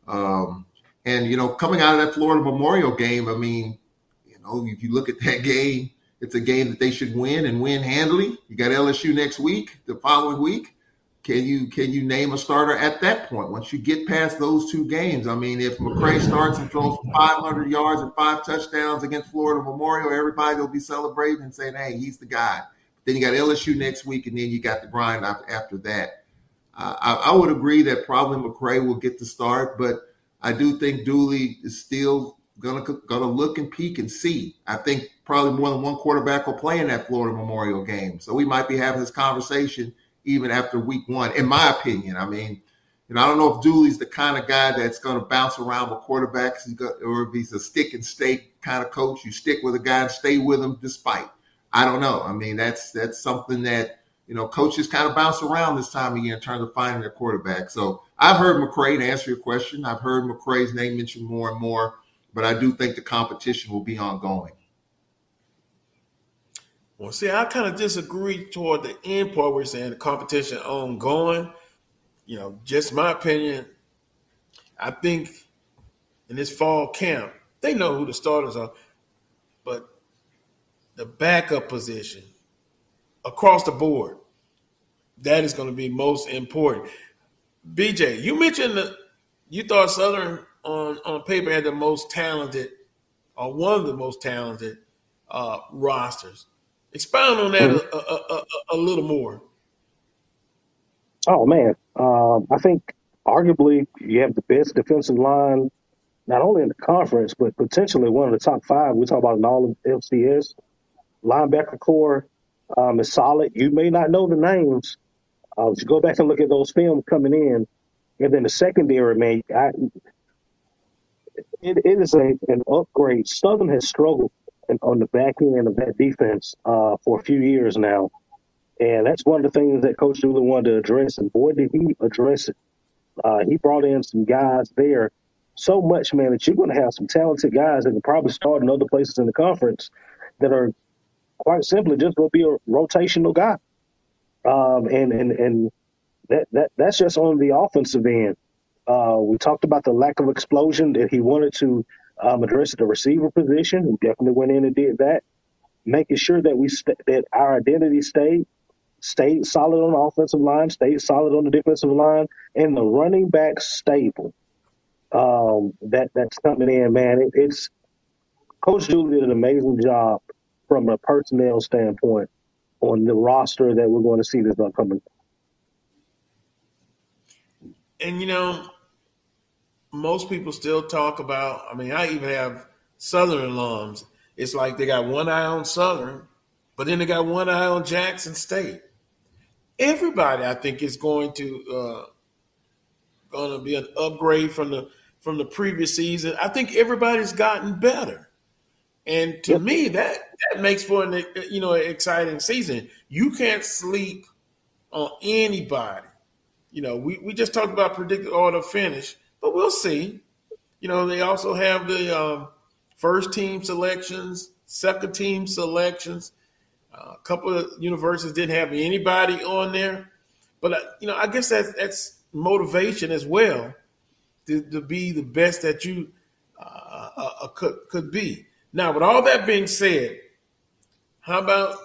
Um, and you know, coming out of that Florida Memorial game, I mean, you know, if you look at that game, it's a game that they should win and win handily. You got LSU next week, the following week. Can you can you name a starter at that point? Once you get past those two games, I mean, if McCray starts and throws 500 yards and five touchdowns against Florida Memorial, everybody will be celebrating and saying, "Hey, he's the guy." Then you got LSU next week, and then you got the grind after that. Uh, I, I, would agree that probably McCray will get the start, but I do think Dooley is still gonna gonna look and peek and see. I think probably more than one quarterback will play in that Florida Memorial game, so we might be having this conversation even after week one, in my opinion. I mean, and I don't know if Dooley's the kind of guy that's to bounce around with quarterbacks, or if he's a stick and stay kind of coach. You stick with a guy and stay with him despite. I don't know. I mean, that's that's something that you know coaches kind of bounce around this time of year in terms of finding their quarterback. So I've heard McCray to answer your question. I've heard McCray's name mentioned more and more, but I do think the competition will be ongoing. Well, see, I kind of disagree toward the end part where you're saying the competition ongoing. You know, just my opinion. I think in this fall camp, they know who the starters are, but the backup position across the board. That is going to be most important. BJ, you mentioned that you thought Southern on, on paper had the most talented, or one of the most talented uh, rosters. Expound on that mm-hmm. a, a, a, a, little more. Oh man, um, I think arguably you have the best defensive line, not only in the conference but potentially one of the top five. We talk about an all of FCS linebacker core um, is solid. You may not know the names. Uh, if you go back and look at those films coming in, and then the secondary, man, I, it, it is a, an upgrade. Southern has struggled on the back end of that defense uh, for a few years now. And that's one of the things that Coach Dooley wanted to address. And boy, did he address it. Uh, he brought in some guys there so much, man, that you're going to have some talented guys that can probably start in other places in the conference that are quite simply just going to be a rotational guy. Um, and and and that, that that's just on the offensive end. Uh, we talked about the lack of explosion that he wanted to um, address at the receiver position. He definitely went in and did that, making sure that we st- that our identity stayed stayed solid on the offensive line, stayed solid on the defensive line, and the running back stable. Um, that that's coming in, man. It, it's Coach Dooley did an amazing job from a personnel standpoint on the roster that we're going to see this upcoming. And you know, most people still talk about. I mean, I even have Southern alums. It's like they got one eye on Southern, but then they got one eye on Jackson State. Everybody, I think, is going to uh, going to be an upgrade from the from the previous season. I think everybody's gotten better, and to yep. me, that that makes for an you know exciting season. You can't sleep on anybody. You know, we, we just talked about predicted order finish, but we'll see. You know, they also have the um, first team selections, second team selections. Uh, a couple of universities didn't have anybody on there, but uh, you know, I guess that's that's motivation as well to, to be the best that you uh, uh, uh, could could be. Now, with all that being said, how about?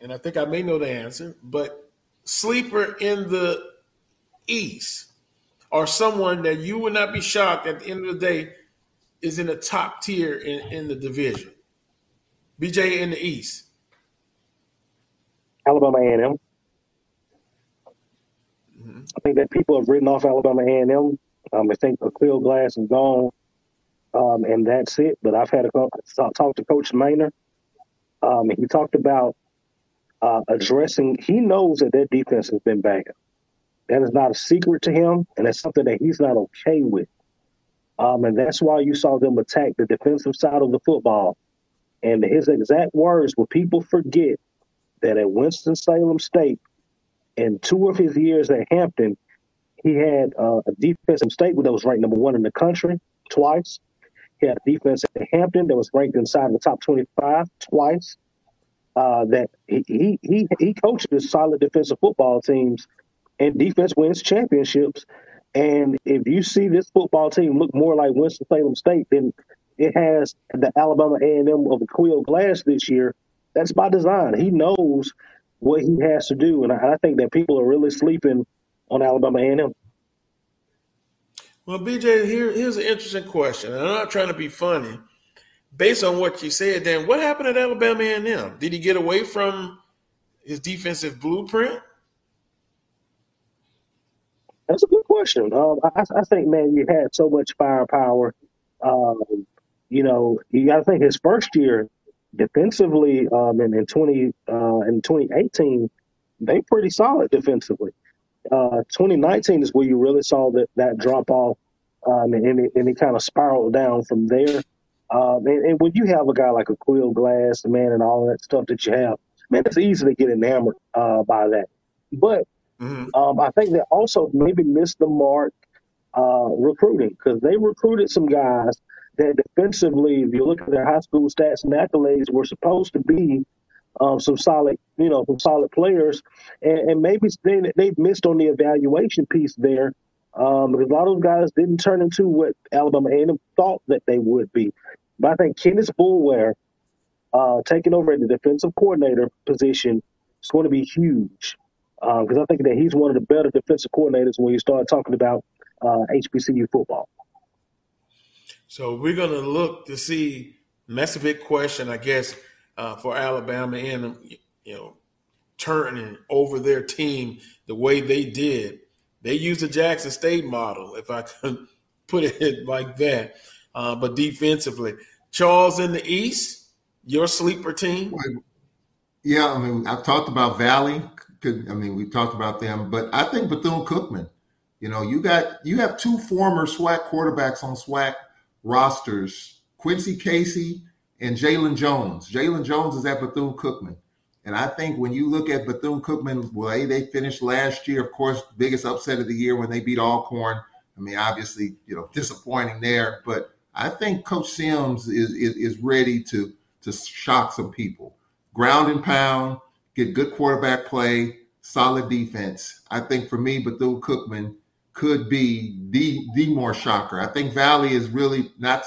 And I think I may know the answer, but sleeper in the East or someone that you would not be shocked at the end of the day is in the top tier in, in the division. BJ in the East. Alabama A&M. Mm-hmm. I think that people have written off Alabama A&M. Um, I think Aqeel Glass is gone, um, and that's it. But I've had a talk to Coach Maynor. Um, he talked about uh, addressing. He knows that their defense has been bad. That is not a secret to him, and it's something that he's not okay with. Um, and that's why you saw them attack the defensive side of the football. And his exact words were people forget that at Winston-Salem State, in two of his years at Hampton, he had uh, a defensive state that was ranked number one in the country twice. He had a defense at Hampton that was ranked inside the top 25 twice. Uh, that he, he he he coaches solid defensive football teams and defense wins championships. And if you see this football team look more like Winston-Salem State than it has the Alabama A&M of Aqeel Glass this year, that's by design. He knows what he has to do, and I, think that people are really sleeping on Alabama A&M. Well, BJ, here, here's an interesting question. I'm not trying to be funny. Based on what you said, then what happened at Alabama A&M? Did he get away from his defensive blueprint? That's a good question. Um, I, I, think, man, you had so much firepower. Um, you know, you got to think his first year defensively um, in, in twenty uh, in twenty eighteen, they pretty solid defensively. Uh, 2019 is where you really saw that that drop off, um, and, it, and it kind of spiraled down from there. Um, and, and, when you have a guy like Aqeel Glass, man, and all that stuff that you have, man, it's easy to get enamored uh, by that. But Mm-hmm. Um, I think they also maybe missed the mark uh, recruiting because they recruited some guys that defensively, if you look at their high school stats and accolades, were supposed to be um, some solid, you know, some solid players, and, and maybe they they missed on the evaluation piece there um, because a lot of those guys didn't turn into what Alabama A&M thought that they would be. But I think Kenneth Bullware uh, taking over at the defensive coordinator position is going to be huge because uh, I think that he's one of the better defensive coordinators when you start talking about uh, HBCU football. So we're going to look to see. that's a big question, I guess, uh, for Alabama and you know turning over their team the way they did. They used the Jackson State model, if I can put it like that. Uh, but defensively, Charles in the East, your sleeper team. Yeah, I mean, I've talked about Valley could, I mean, we talked about them, but I think Bethune Cookman, you know, you got you have two former SWAC quarterbacks on SWAC rosters Quincy Casey and Jalen Jones. Jalen Jones is at Bethune Cookman. And I think when you look at Bethune Cookman, well, they finished last year, of course, biggest upset of the year when they beat Alcorn. I mean, obviously, you know, disappointing there, but I think Coach Sims is, is, is ready to to shock some people. Ground and pound, get good quarterback play, solid defense. I think for me, Bethune Cookman could be the the more shocker. I think Valley is really not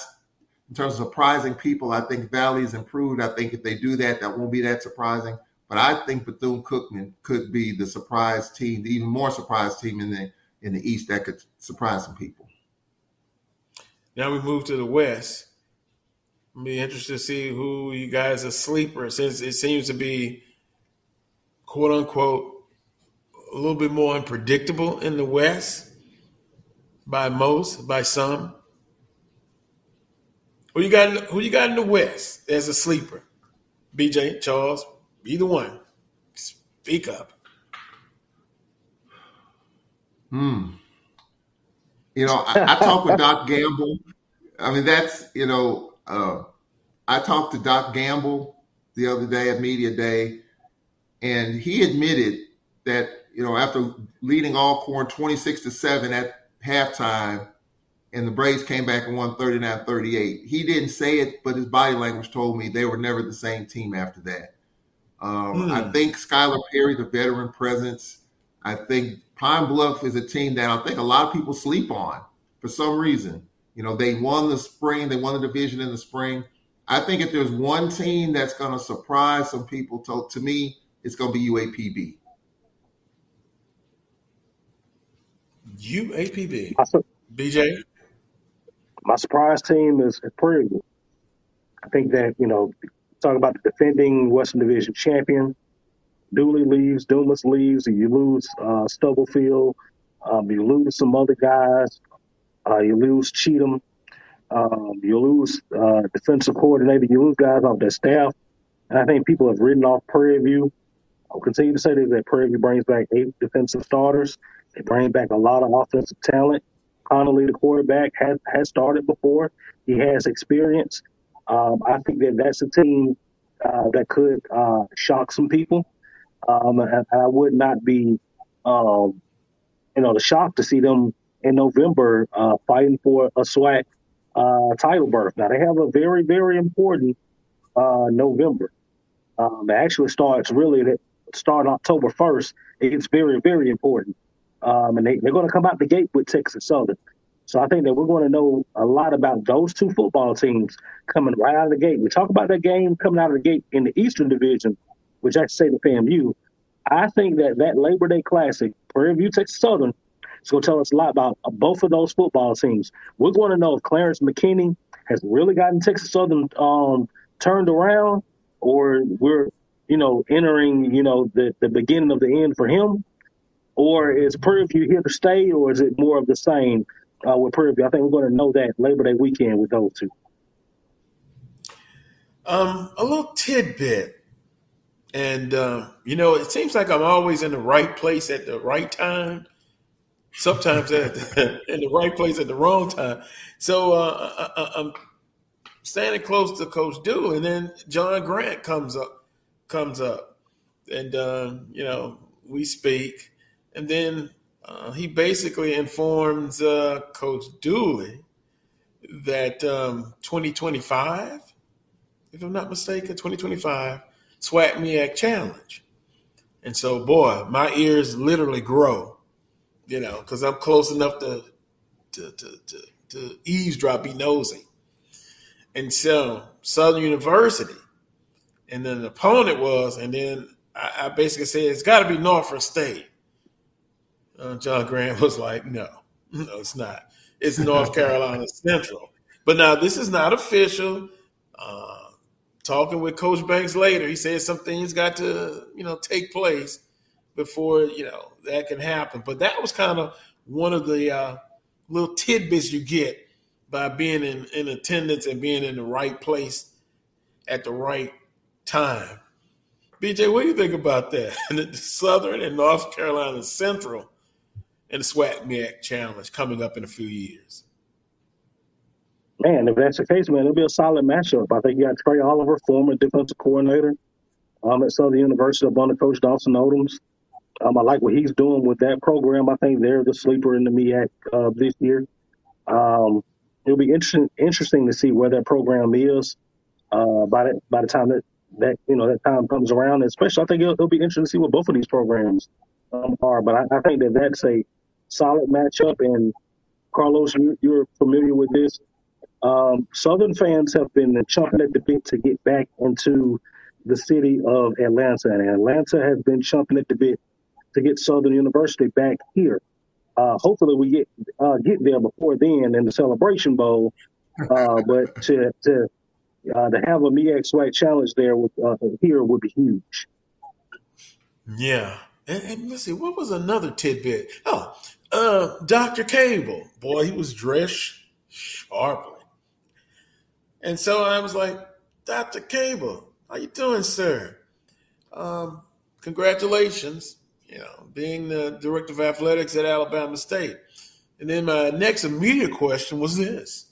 in terms of surprising people. I think Valley's improved. I think if they do that, that won't be that surprising. But I think Bethune Cookman could be the surprise team, the even more surprise team in the in the East that could surprise some people. Now we move to the West. I'll be interested to see who you guys are sleeper since it seems to be quote unquote a little bit more unpredictable in the West by most, by some. Who you got? In, who you got in the West as a sleeper? BJ, Charles, either one. Speak up. Hmm. You know, I, I talked with Doc Gamble. I mean, that's you know, uh, I talked to Doc Gamble the other day at media day, and he admitted that you know after leading Alcorn twenty six to seven at halftime, and the Braves came back and won 39-38. He didn't say it, but his body language told me they were never the same team after that. Um, I hmm. think Skyler Perry, the veteran presence. I think Pine Bluff is a team that I think a lot of people sleep on for some reason. You know, they won the spring, they won the division in the spring. I think if there's one team that's going to surprise some people, to, to me, it's going to be UAPB. UAPB. BJ? My surprise team is Prairie View. I think that, you know, talk about the defending Western Division champion. Dooley leaves, Dumas leaves, and you lose uh, Stubblefield. Um, you lose some other guys. Uh, you lose Cheatham. Um, you lose uh, defensive coordinator. You lose guys off their staff. And I think people have written off Prairie View. I'll continue to say this that Prairie View brings back eight defensive starters. They bring back a lot of offensive talent. Connley, the quarterback, has, has started before. He has experience. Um, I think that that's a team uh, that could uh, shock some people. Um, and I would not be, um, you know, the shock to see them in November uh, fighting for a SWAC uh, title berth. Now they have a very, very important uh, November. Um, it actually starts really start October first. It's very, very important, um, and they, they're going to come out the gate with Texas Southern. So I think that we're going to know a lot about those two football teams coming right out of the gate. We talk about that game coming out of the gate in the Eastern Division, which I say to FAMU. I think that that Labor Day Classic, Prairie View, Texas Southern, is going to tell us a lot about both of those football teams. We're going to know if Clarence McKinney has really gotten Texas Southern um, turned around, or we're, you know, entering, you know, the, the beginning of the end for him, or is Prairie View here to stay, or is it more of the same? uh, with Prairie View. I think we're going to know that Labor Day weekend with those two. Um, a little tidbit, and um, you know, it seems like I'm always in the right place at the right time. Sometimes at the, in the right place at the wrong time. So uh, I, am standing close to Coach Do, and then John Grant comes up, comes up, and um, you know we speak, and then uh, he basically informs uh, Coach Dooley that um, 2025, if I'm not mistaken, 2025 SWAC MEAC Challenge. And so, boy, my ears literally grow, you know, because I'm close enough to, to, to, to, to eavesdrop, be nosy. And so, Southern University, and then the opponent was, and then I, I basically said, it's got to be Norfolk State. Uh, John Grant was like, no, no, it's not. It's North Carolina Central. But now this is not official. Uh, talking with Coach Banks later, he said some things got to, you know, take place before, you know, that can happen. But that was kind of one of the uh, little tidbits you get by being in, in attendance and being in the right place at the right time. BJ, what do you think about that? The Southern and North Carolina Central and the SWAC MEAC Challenge coming up in a few years? man, if that's the case, man, it'll be a solid matchup. I think you got Trei Oliver, former defensive coordinator um, at Southern University, up under Coach Dawson Odums. Um, I like what he's doing with that program. I think they're the sleeper in the MEAC uh, this year. Um, it'll be interesting interesting to see where that program is uh, by the, by the time that, that you know that time comes around. Especially, I think it'll, it'll be interesting to see what both of these programs um, are. But I, I, think that that's a solid matchup. And Carlos, you, you're familiar with this. Um, Southern fans have been chomping at the bit to get back into the city of Atlanta, and Atlanta has been chomping at the bit to get Southern University back here. Uh, hopefully, we get uh, get there before then in the Celebration Bowl. Uh, but to to uh, to have a MEAC SWAC challenge there with, uh, here would be huge. Yeah, and, and, let's see, what was another tidbit? Oh, uh, Dr. Cable, boy, he was dressed sharply, and so I was like, Dr. Cable, how you doing, sir? Um, congratulations you know, being the director of athletics at Alabama State. And then my next immediate question was this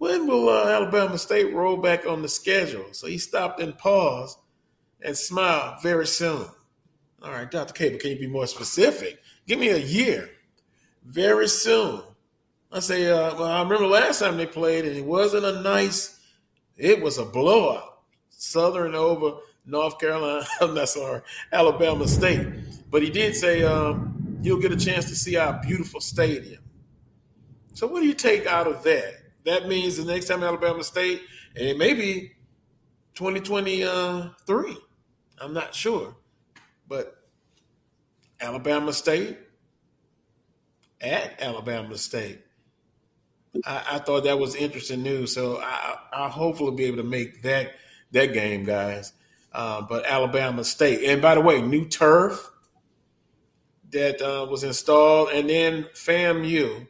When will uh, Alabama State roll back on the schedule? So he stopped and paused and smiled very soon. All right, Dr. Cable, can you be more specific? Give me a year. Very soon. I say, uh, well, I remember last time they played, and it wasn't a nice, it was a blowout. Southern over North Carolina, I'm not sorry, Alabama State. But he did say um, you'll get a chance to see our beautiful stadium. So what do you take out of that? That means the next time Alabama State, and it may be 2023. I'm not sure. But Alabama State at Alabama State. I, I, thought that was interesting news. So I, I hopefully be able to make that that game, guys. Uh, but Alabama State. And by the way, new turf that uh, was installed, and then FAMU,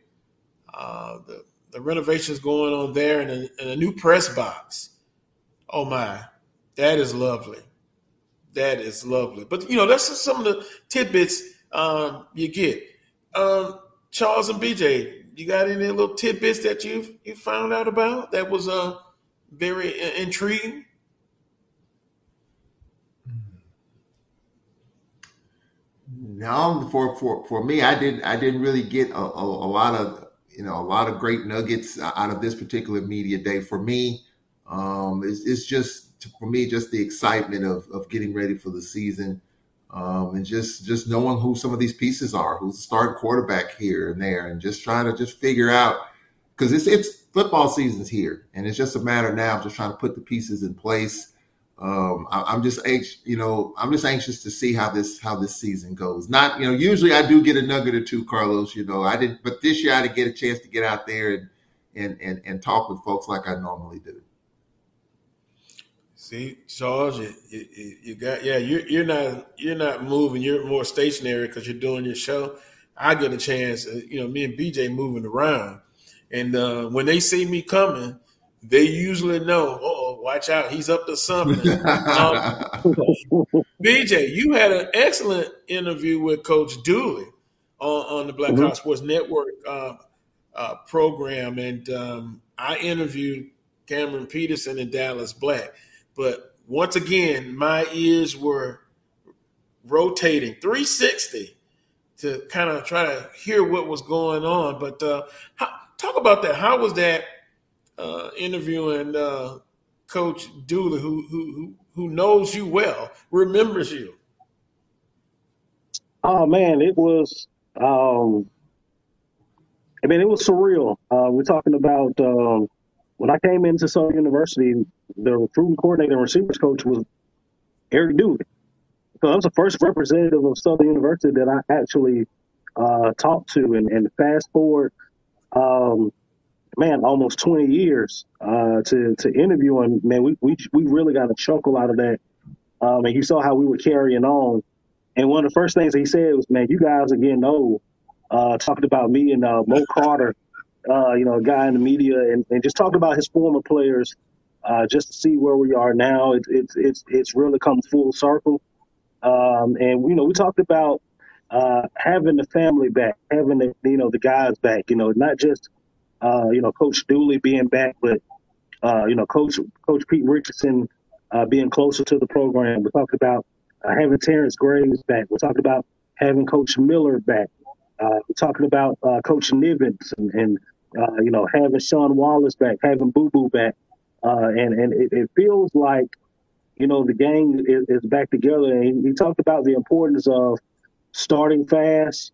uh, the the renovations going on there, and a, and a, new press box. Oh my, that is lovely. That is lovely. But you know, that's just some of the tidbits um, you get. Um, Charles and BJ, you got any little tidbits that you you found out about that was uh very intriguing? No, for for for me, I didn't I didn't really get a, a, a, lot of you know a lot of great nuggets out of this particular media day. For me, um, it's, it's just for me just the excitement of of getting ready for the season, um, and just just knowing who some of these pieces are, who's the starting quarterback here and there, and just trying to just figure out because it's it's football season's here, and it's just a matter now of just trying to put the pieces in place um, I, am just anxious, you know, I'm just anxious to see how this how this season goes. Not, you know, usually I do get a nugget or two, Carlos. You know, I didn't, but this year I didn't get a chance to get out there and and and, and talk with folks like I normally do. See, Charles, you, you, you got yeah, you're you're not you're not moving. You're more stationary because you're doing your show. I get a chance, uh, you know, me and BJ moving around, and uh, when they see me coming, they usually know. Oh, watch out, he's up to something. um, BJ, you had an excellent interview with Coach Dooley on, on the Black mm-hmm. Sports Network uh, uh, program, and um, I interviewed Cameron Peterson and Dallas Black. But once again, my ears were rotating 360 to kind of try to hear what was going on. But uh, how, talk about that. How was that uh, interviewing uh, Coach Dooley, who who who knows you well, remembers you? Oh man, it was. Um, I mean, it was surreal. Uh, we're talking about um, when I came into Southern University, the recruiting coordinator and receivers coach was Eric Dooley. So I was the first representative of Southern University that I actually uh, talked to. And, and fast forward, um, man, almost 20 years uh, to to interview him. Man, we we we really got a chuckle out of that. Um, and he saw how we were carrying on. And one of the first things he said was, "Man, you guys are getting old." Uh, talking about me and uh, Mo Carter, uh, you know, a guy in the media, and, and just talking about his former players, uh, just to see where we are now. It's it's it's it's really come full circle. Um, and you know, we talked about uh, having the family back, having the you know the guys back. You know, not just uh, you know, Coach Dooley being back, but uh, you know, Coach Coach Pete Richardson uh, being closer to the program. We talked about uh, having Terrence Graves back. We talked about having Coach Miller back. Uh, we're talking about uh, Coach Nivens and, and you know having Sean Wallace back, having Boo Boo back, and and it, it, feels like you know the gang is, is back together. And he, he, talked about the importance of starting fast,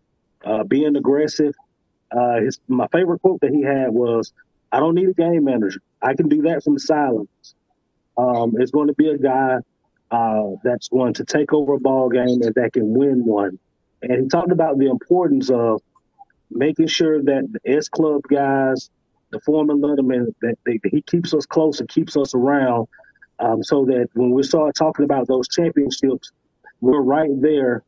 being aggressive. Uh, his my favorite quote that he had was, "I don't need a game manager. I can do that from the silence." Um, it's going to be a guy uh, that's going to take over a ball game and that can win one. And he talked about the importance of making sure that the S Club guys, the former Letterman, that, they, that he keeps us close and keeps us around, um, so that when we start talking about those championships, we're right there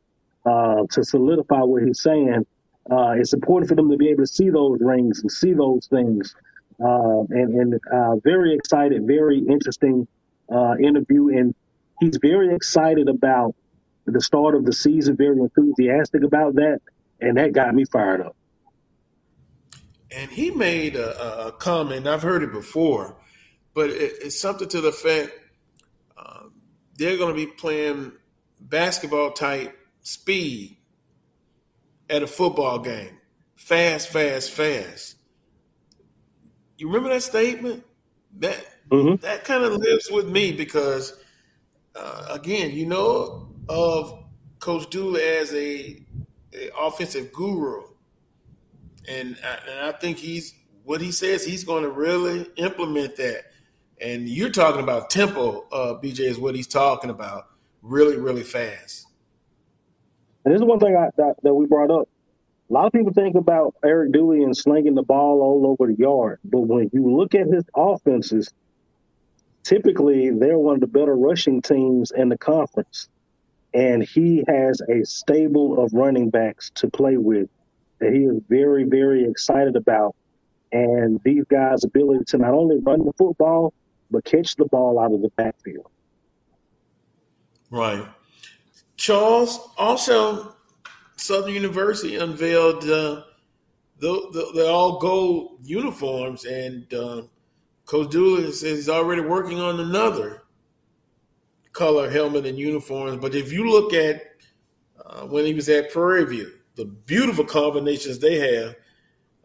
uh, to solidify what he's saying. Uh, it's important for them to be able to see those rings and see those things. Uh, and and uh, very excited, very interesting uh, interview. And he's very excited about the start of the season, very enthusiastic about that, and that got me fired up. And he made a, a comment. I've heard it before, but it, it's something to the fact uh, they're going to be playing basketball type speed at a football game, fast, fast, fast. You remember that statement? That mm-hmm. that kind of lives with me because uh, again, you know of Coach Dooley as a, a offensive guru, and I, and I think he's what he says he's going to really implement that. And you're talking about tempo, uh, BJ, is what he's talking about, really, really fast. And this is one thing I, that, that we brought up. A lot of people think about Eric Dooley and slinging the ball all over the yard, but when you look at his offenses, typically they're one of the better rushing teams in the conference. And he has a stable of running backs to play with that he is very, very excited about. And these guys' ability to not only run the football, but catch the ball out of the backfield. Right. Charles, also, Southern University unveiled uh, the, the, the all gold uniforms, and uh, Coach says he's already working on another color helmet and uniforms. But if you look at uh, when he was at Prairie View, the beautiful combinations they have.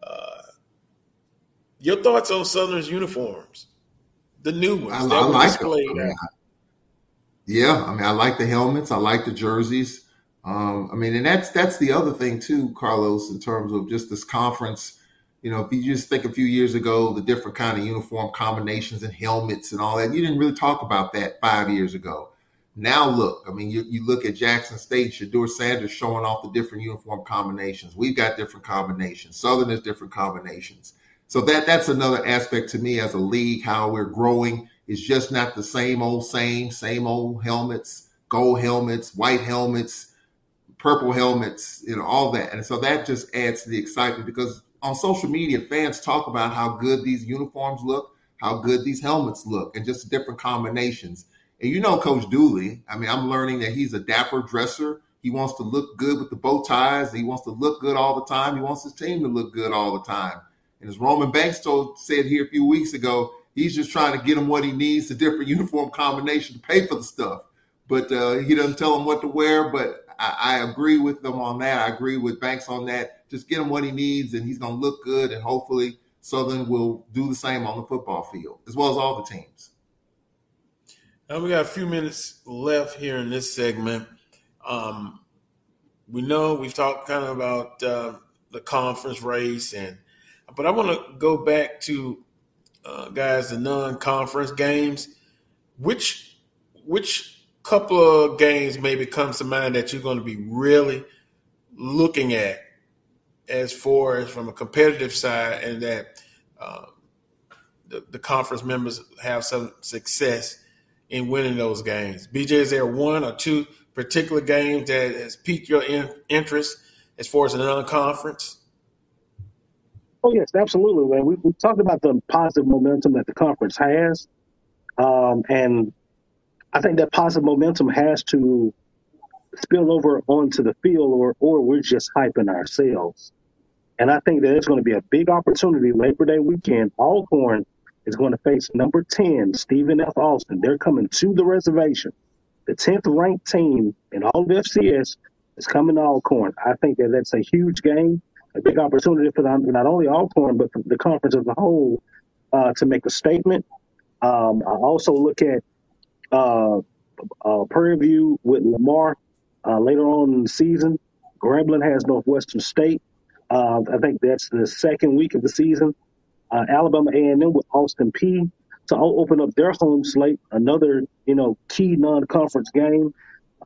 Uh, your thoughts on Southern's uniforms, the new ones I, that I were like displayed? Them. Yeah, I mean, I like the helmets. I like the jerseys. Um, I mean, and that's that's the other thing too, Carlos, in terms of just this conference you know, if you just think a few years ago, the different kind of uniform combinations and helmets and all that, you didn't really talk about that five years ago. Now look, I mean, you, you look at Jackson State, Shedeur Sanders showing off the different uniform combinations. We've got different combinations. Southern has different combinations. So that that's another aspect to me as a league, how we're growing. It's just not the same old same, same old helmets, gold helmets, white helmets, purple helmets, you know, all that. And so that just adds to the excitement because on social media, fans talk about how good these uniforms look, how good these helmets look, and just different combinations. And you know, Coach Dooley, I mean, I'm learning that he's a dapper dresser. He wants to look good with the bow ties. He wants to look good all the time. He wants his team to look good all the time. And as Roman Banks told said here a few weeks ago, he's just trying to get him what he needs, the different uniform combination to pay for the stuff. But uh, he doesn't tell him what to wear. But I, I agree with them on that. I agree with Banks on that just get him what he needs, and he's going to look good. And hopefully, Southern will do the same on the football field, as well as all the teams. Now we got a few minutes left here in this segment. Um, we know we've talked kind of about uh, the conference race, and but I want to go back to uh, guys the non-conference games. Which which couple of games maybe comes to mind that you're going to be really looking at as far as from a competitive side and that uh, the, the, conference members have some success in winning those games. BJ, is there one or two particular games that has piqued your in, interest as far as a non-conference? Oh yes, absolutely, man. We, we talked about the positive momentum that the conference has, um, and I think that positive momentum has to spill over onto the field, or or we're just hyping ourselves. And I think that it's going to be a big opportunity Labor Day weekend. Alcorn is going to face number 10, Stephen F. Austin. They're coming to the reservation. The 10th ranked team in all of FCS is coming to Alcorn. I think that that's a huge game, a big opportunity for them, not only Alcorn, but the conference as a whole uh, to make a statement. Um, I also look at uh, uh, Prairie View with Lamar uh, later on in the season. Grambling has Northwestern State. Uh, I think that's the second week of the season. Uh, Alabama A&M with Austin Peay to open up their home slate, another you know key non-conference game.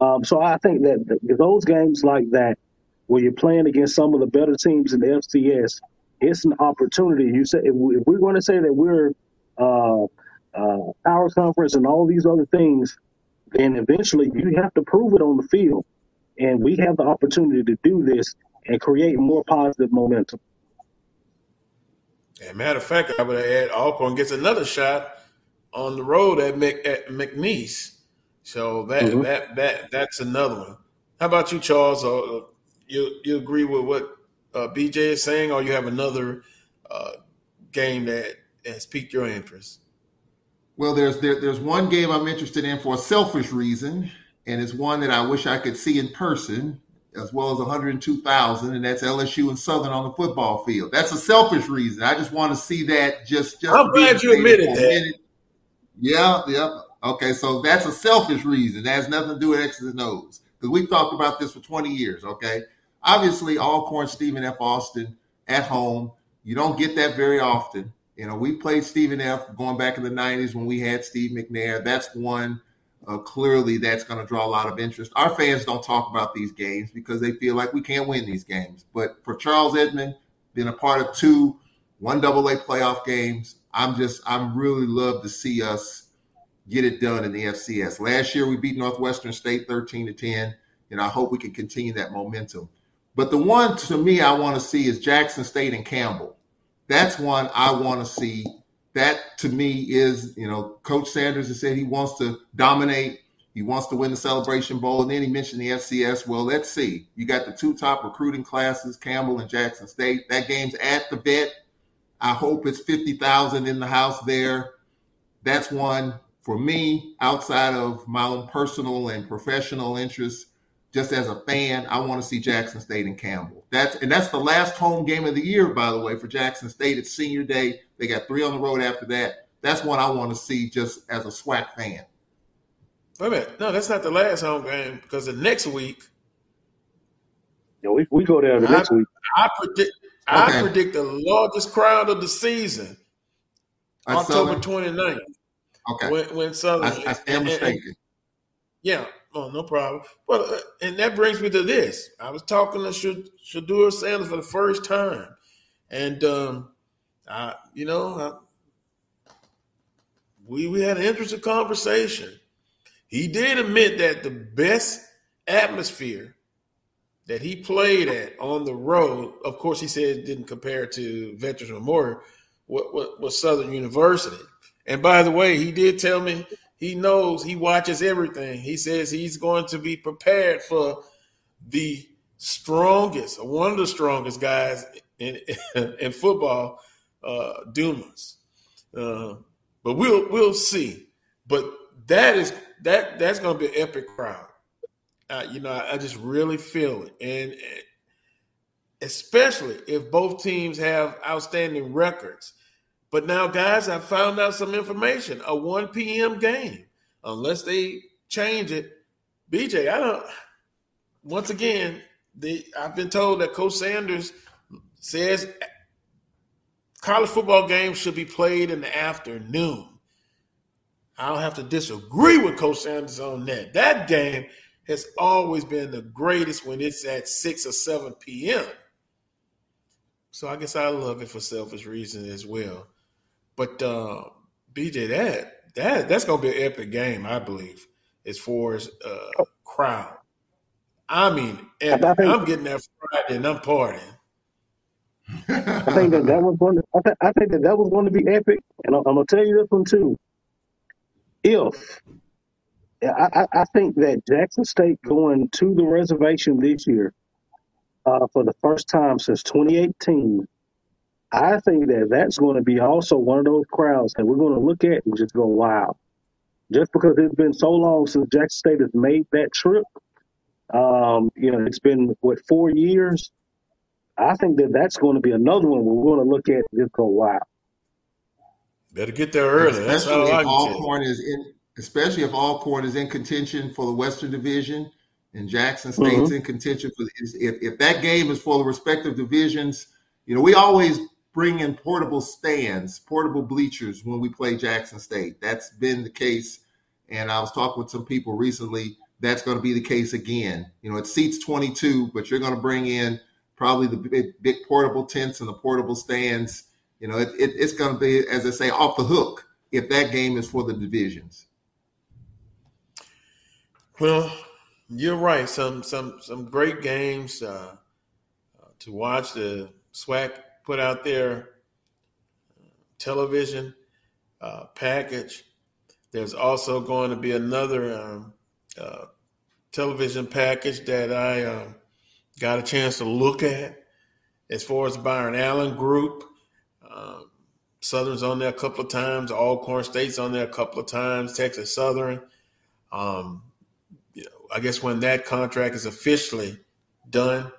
Um, so I think that th- those games like that, where you're playing against some of the better teams in the FCS, it's an opportunity. You say if, we, if we're going to say that we're uh, uh, our conference and all these other things, then eventually you have to prove it on the field. And we have the opportunity to do this and create more positive momentum. And matter of fact, I would add Alcorn gets another shot on the road at, Mc, at McNeese. So that mm-hmm. that that that's another one. How about you, Charles? Uh, you you agree with what uh, BJ is saying, or you have another uh, game that has piqued your interest? Well, there's there, there's one game I'm interested in for a selfish reason, and it's one that I wish I could see in person, as well as 102,000, and that's LSU and Southern on the football field. That's a selfish reason. I just want to see that. Just, just. I'm glad you admitted that. Yeah, yeah. Okay, so that's a selfish reason. That has nothing to do with X's and O's because we've talked about this for 20 years. Okay, obviously, Alcorn Stephen F. Austin at home. You don't get that very often. You know, we played Stephen F. going back in the 90s when we had Steve McNair. That's one uh, clearly that's going to draw a lot of interest. Our fans don't talk about these games because they feel like we can't win these games. But for Charles Edmond, being a part of two one double A playoff games, I'm just I'm really love to see us get it done in the FCS. Last year we beat Northwestern State 13 to 10, and I hope we can continue that momentum. But the one to me I want to see is Jackson State and Campbell. That's one I want to see. That to me is, you know, Coach Sanders has said he wants to dominate. He wants to win the Celebration Bowl. And then he mentioned the FCS. Well, let's see. You got the two top recruiting classes, Campbell and Jackson State. That game's at the vet. I hope it's 50,000 in the house there. That's one for me outside of my own personal and professional interests just as a fan, I want to see Jackson State and Campbell. That's and that's the last home game of the year, by the way, for Jackson State. It's senior day. They got three on the road after that. That's one I want to see just as a SWAC fan. Wait a minute. No, that's not the last home game because the next week. Yeah, we, we go there the I, next week. I predict okay. I predict the largest crowd of the season. October 29th. Okay. When, when Southern I, I stand mistaken. yeah, Oh, no problem. Well, uh, and that brings me to this. I was talking to Shedeur Sanders for the first time, and um, I, you know, I, we we had an interesting conversation. He did admit that the best atmosphere that he played at on the road, of course, he said it didn't compare to Veterans Memorial, what was Southern University. And by the way, he did tell me he knows he watches everything. He says he's going to be prepared for the strongest, one of the strongest guys in in football, uh, Dumas. Uh, but we'll we'll see. But that is that that's going to be an epic crowd. Uh, you know, I, I, just really feel it, and especially if both teams have outstanding records. But now, guys, I found out some information. A 1 p.m. game, unless they change it. BJ, I don't. Once again, the I've been told that Coach Sanders says college football games should be played in the afternoon. I don't have to disagree with Coach Sanders on that. That game has always been the greatest when it's at 6 or 7 p.m. So I guess I love it for selfish reasons as well. But uh, BJ, that that that's gonna be an epic game, I believe, as far as uh, crowd. I mean, epic. I think, I'm getting that Friday and I'm partying. I think that that was going. To, I, th- I think that that was going to be epic, and I'm, I'm gonna tell you this one too. If I, I, I think that Jackson State going to the reservation this year uh, for the first time since 2018, I think that that's going to be also one of those crowds that we're going to look at and just go, wow. Just because it's been so long since Jackson State has made that trip, um, you know, it's been, what, four years? I think that that's going to be another one we're going to look at and just go, wow. Better get there early. That's all especially I if can Alcorn is in, especially if Alcorn is in contention for the Western Division and Jackson State's Mhm. in contention for is- if if that game is for the respective divisions. You know, we always bring in portable stands, portable bleachers when we play Jackson State. That's been the case, and I was talking with some people recently. That's going to be the case again. You know, it seats 22, but you're going to bring in probably the big, big portable tents and the portable stands. You know, it, it, it's going to be, as I say, off the hook if that game is for the divisions. Well, you're right. Some some some great games uh, to watch. The SWAC put out their television uh, package. There's also going to be another um, uh, television package that I um, got a chance to look at as far as Byron Allen Group. Um, Southern's on there a couple of times. Alcorn State's on there a couple of times. Texas Southern. Um, you know, I guess when that contract is officially done,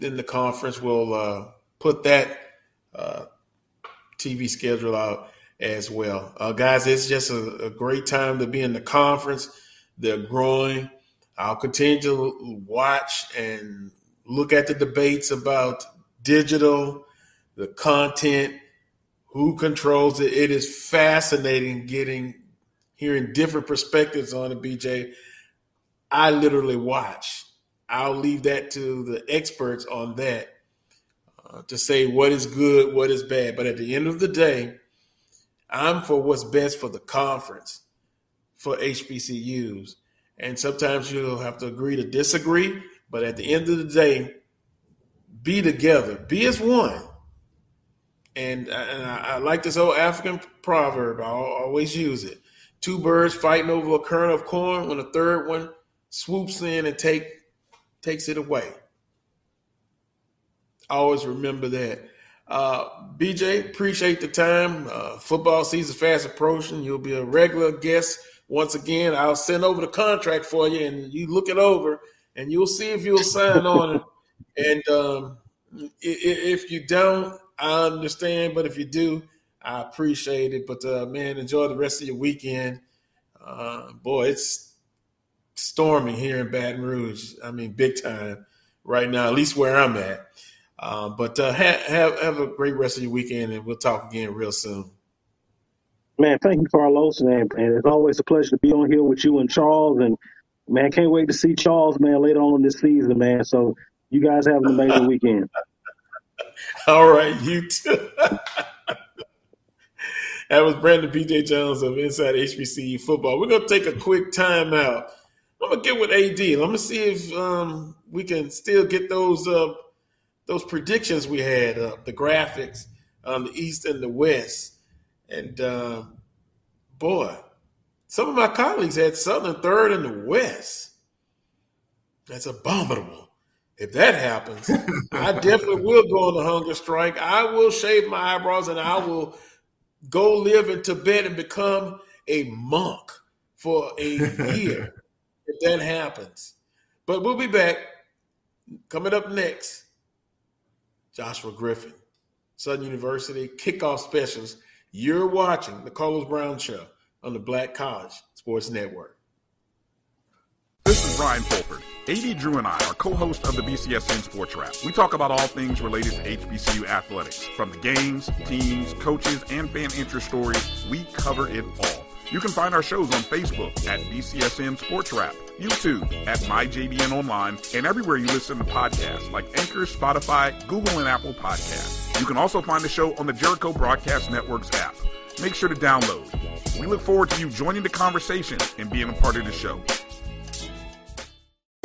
then the conference will uh, put that uh, TV schedule out as well. Uh, guys, it's just a, a great time to be in the conference. They're growing. I'll continue to watch and look at the debates about digital, the content, who controls it. It is fascinating getting hearing different perspectives on it, BJ. I literally watch. I'll leave that to the experts on that uh, to say what is good, what is bad. But at the end of the day, I'm for what's best for the conference, for HBCUs. And sometimes you'll have to agree to disagree. But at the end of the day, be together, be as one. And, and I, I like this old African proverb. I always use it. Two birds fighting over a kernel of corn when the third one swoops in and take takes it away. Always remember that. Uh, BJ, appreciate the time. Uh, football season fast approaching. You'll be a regular guest once again. I'll send over the contract for you, and you look it over, and you'll see if you'll sign on it. And um, if you don't, I understand. But if you do, I appreciate it. But uh, man, enjoy the rest of your weekend. Uh, boy, it's storming here in Baton Rouge. I mean, big time right now, at least where I'm at. Uh, but uh, ha- have have a great rest of your weekend, and we'll talk again real soon. Man, thank you, Carlos, and, and it's always a pleasure to be on here with you and Charles. And man, can't wait to see Charles, man, later on this season, man. So you guys have an amazing weekend. All right, you too. that was Brandon BJ Jones of Inside HBCU Football. We're gonna take a quick timeout. I'm gonna get with AD. Let me see if um, we can still get those uh, those predictions we had up, the graphics on the East and the West. And uh, boy, some of my colleagues had Southern third in the West. That's abominable. If that happens, I definitely will go on the hunger strike. I will shave my eyebrows and I will go live in Tibet and become a monk for a year if that happens. But we'll be back. Coming up next, Joshua Griffin, Southern University kickoff specials. You're watching the Carlos Brown Show on the Black College Sports Network. This is Ryan Fulford. AD Drew and I are co-hosts of the BCSN Sports Wrap. We talk about all things related to HBCU athletics. From the games, teams, coaches, and fan interest stories, we cover it all. You can find our shows on Facebook at BCSN Sports Wrap, YouTube at MyJBN Online, and everywhere you listen to podcasts like Anchor, Spotify, Google, and Apple Podcasts. You can also find the show on the Jericho Broadcast Network's app. Make sure to download. We look forward to you joining the conversation and being a part of the show.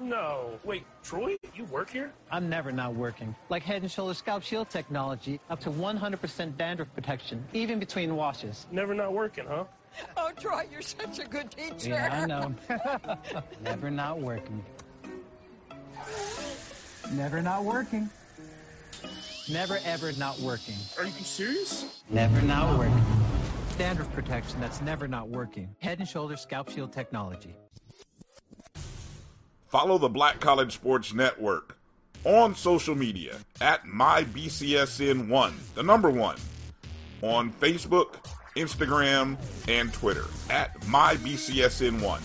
No. Wait, Troy, you work here? I'm never not working. Like Head and Shoulders Scalp Shield technology, up to 100% dandruff protection, even between washes. Never not working, huh? Oh, Troy, you're such a good teacher. Yeah, I know. never not working. Never not working. Never ever not working. Are you serious? Never not working. Dandruff protection that's never not working. Head and Shoulders Scalp Shield technology. Follow the Black College Sports Network on social media at MyBCSN1, the number one, on Facebook, Instagram, and Twitter at MyBCSN1.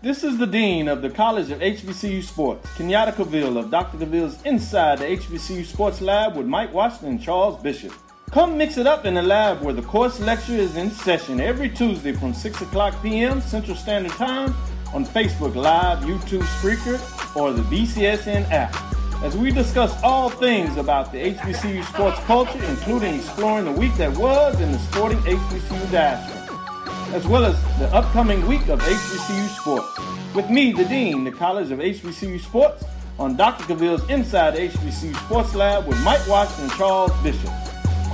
This is the Dean of the College of HBCU Sports, Kenyatta Cavil of Dr. Cavil's Inside the HBCU Sports Lab with Mike Washington and Charles Bishop. Come mix it up in the lab where the course lecture is in session every Tuesday from 6 o'clock p.m. Central Standard Time on Facebook Live, YouTube Spreaker, or the BCSN app. As we discuss all things about the HBCU sports culture, including exploring the week that was in the sporting HBCU diaspora, as well as the upcoming week of HBCU sports. With me, the Dean, the College of HBCU Sports, on Dr. Cavil's Inside HBCU Sports Lab with Mike Washington and Charles Bishop.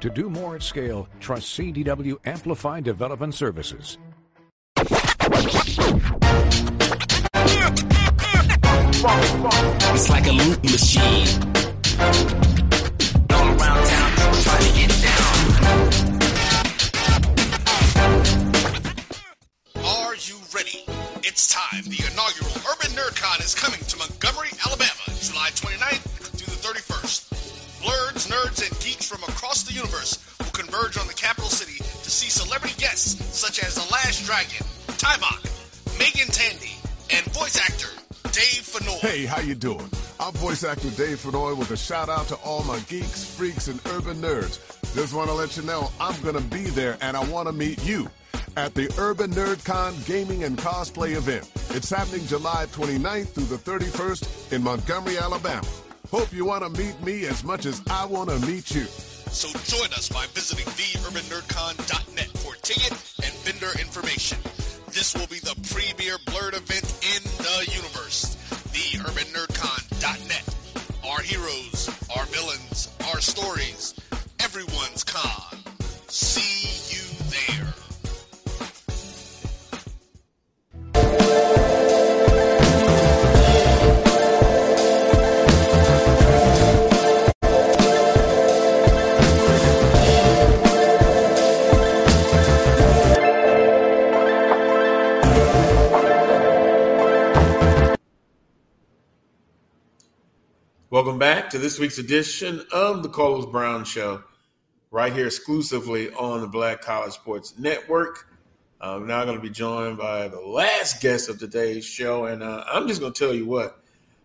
To do more at scale, trust CDW Amplify Development Services. It's like a loop machine. All around town, trying to get down. Are you ready? It's time. The inaugural Urban NerdCon is coming to Montgomery, Alabama, July 29th through the 31st. Blerds, nerds, and geeks from across the universe will converge on the capital city to see celebrity guests such as The Last Dragon, Taimak, Megan Tandy, and voice actor Dave Fennoy. Hey, how you doing? I'm voice actor Dave Fennoy with a shout out to all my geeks, freaks, and urban nerds. Just want to let you know I'm going to be there and I want to meet you at the Urban NerdCon Gaming and Cosplay event. It's happening July 29th through the 31st in Montgomery, Alabama. Hope you want to meet me as much as I want to meet you. So join us by visiting theurbannerdcon.net for ticket and vendor information. This will be the premier Blerd event in the universe. TheUrbanNerdCon.net. Our heroes, our villains, our stories, everyone's con. Welcome back to this week's edition of the Carlos Brown Show, right here exclusively on the Black College Sports Network. I'm now going to be joined by the last guest of today's show, and uh, I'm just going to tell you what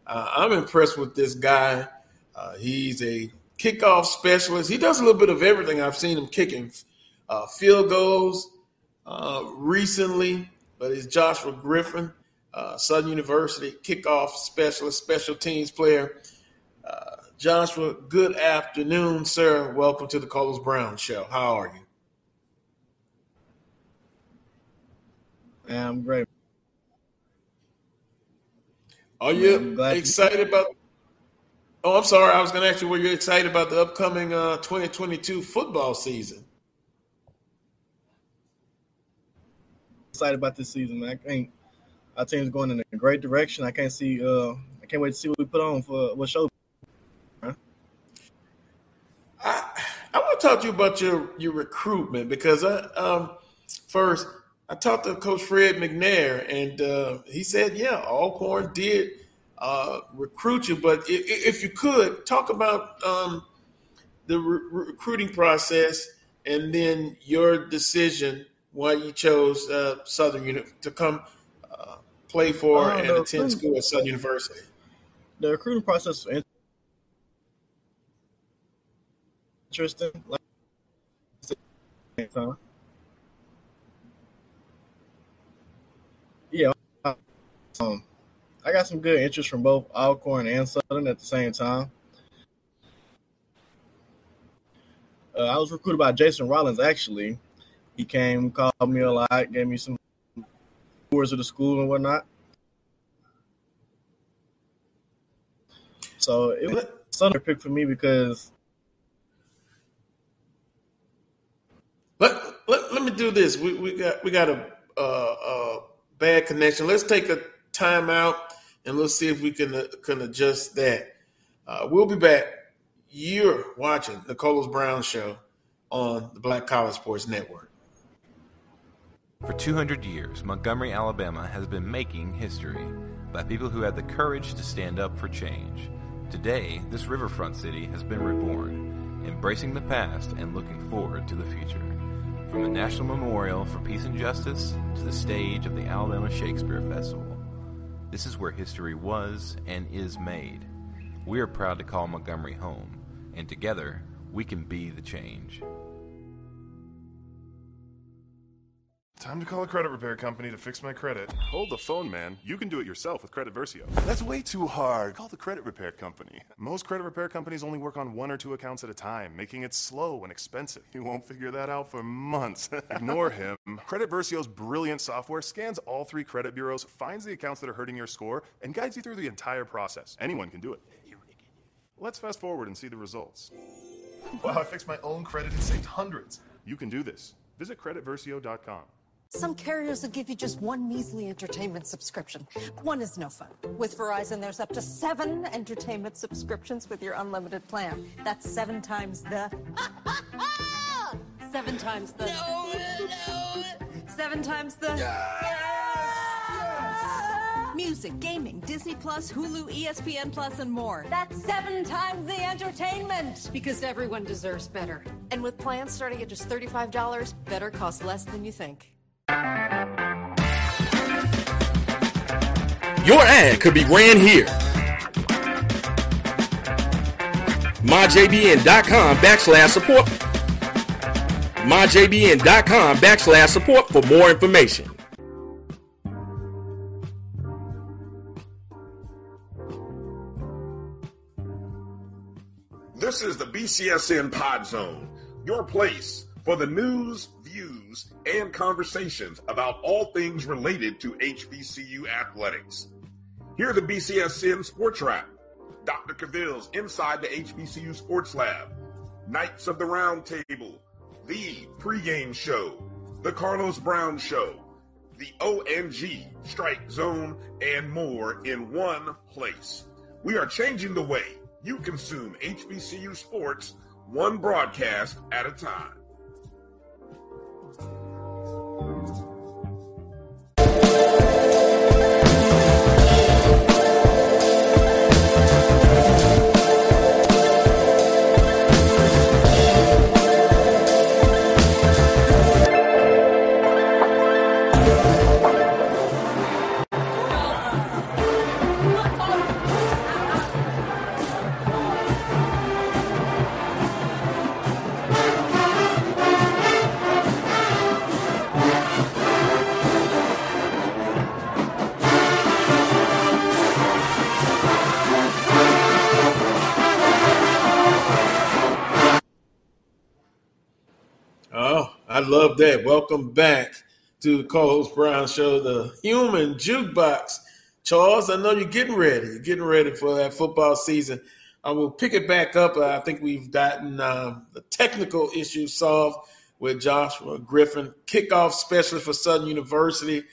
uh, I'm impressed with this guy. Uh, he's a kickoff specialist. He does a little bit of everything. I've seen him kicking uh, field goals uh, recently, but he's Joshua Griffin, uh, Southern University kickoff specialist, special teams player. Joshua, good afternoon, sir. Welcome to the Carlos Brown Show. How are you? I'm great. Are you excited about? Oh, I'm sorry. I was going to ask you, were you excited about the upcoming uh, 2022 football season? Excited about this season, man. I think our team's going in a great direction. I can't see. Uh, I can't wait to see what we put on for what show. I want to talk to you about your your recruitment because I um first I talked to Coach Fred McNair and uh, he said yeah Alcorn did uh, recruit you, but if, if, you could talk about um, the re- recruiting process and then your decision why you chose uh, Southern Uni- to come uh, play for Uh, and attend school at Southern University. The recruiting process Like, time. Yeah, um, I got some good interest from both Alcorn and Southern at the same time. Uh, I was recruited by Jason Rollins. Actually, he came, called me a lot, gave me some tours of the school and whatnot. So it was Southern pick for me because Let, let, me do this. We, we got we got a, a bad connection. Let's take a timeout and let's see if we can uh, can adjust that. Uh, we'll be back. You're watching the Brown Show on the Black College Sports Network. For 200 years, Montgomery, Alabama has been making history by people who had the courage to stand up for change. Today, this riverfront city has been reborn, embracing the past and looking forward to the future. From the National Memorial for Peace and Justice to the stage of the Alabama Shakespeare Festival, this is where history was and is made. We are proud to call Montgomery home, and together we can be the change. Time to call a credit repair company to fix my credit. Hold the phone, man. You can do it yourself with Credit Versio. That's way too hard. Call the credit repair company. Most credit repair companies only work on one or two accounts at a time, making it slow and expensive. You won't figure that out for months. Ignore him. Credit Versio's brilliant software scans all three credit bureaus, finds the accounts that are hurting your score, and guides you through the entire process. Anyone can do it. Let's fast forward and see the results. Wow, I fixed my own credit and saved hundreds. You can do this. Visit creditversio.com. Some carriers will give you just one measly entertainment subscription. One is no fun. With Verizon, there's up to seven entertainment subscriptions with your unlimited plan. That's seven times the. seven times the. No, no. Seven times the. Music, gaming, Disney Plus, Hulu, ESPN Plus, and more. That's seven times the entertainment. Because everyone deserves better. And with plans starting at just $35, better costs less than you think. Your ad could be ran here. MyJBN.com backslash support. MyJBN.com backslash support for more information. This is the BCSN Pod Zone, your place for the news, views, and conversations about all things related to HBCU athletics. Hear the BCSN Sports Wrap, Dr. Cavil's Inside the HBCU Sports Lab, Knights of the Round Table, the pregame show, the Carlos Brown Show, the ONG Strike Zone, and more in one place. We are changing the way you consume HBCU sports one broadcast at a time. Love that. Welcome back to the Carlos Brown Show, the human jukebox. Charles, I know you're getting ready. You're getting ready for that football season. I will pick it back up. I think we've gotten uh, the technical issues solved with Joshua Griffin, kickoff specialist for Southern University.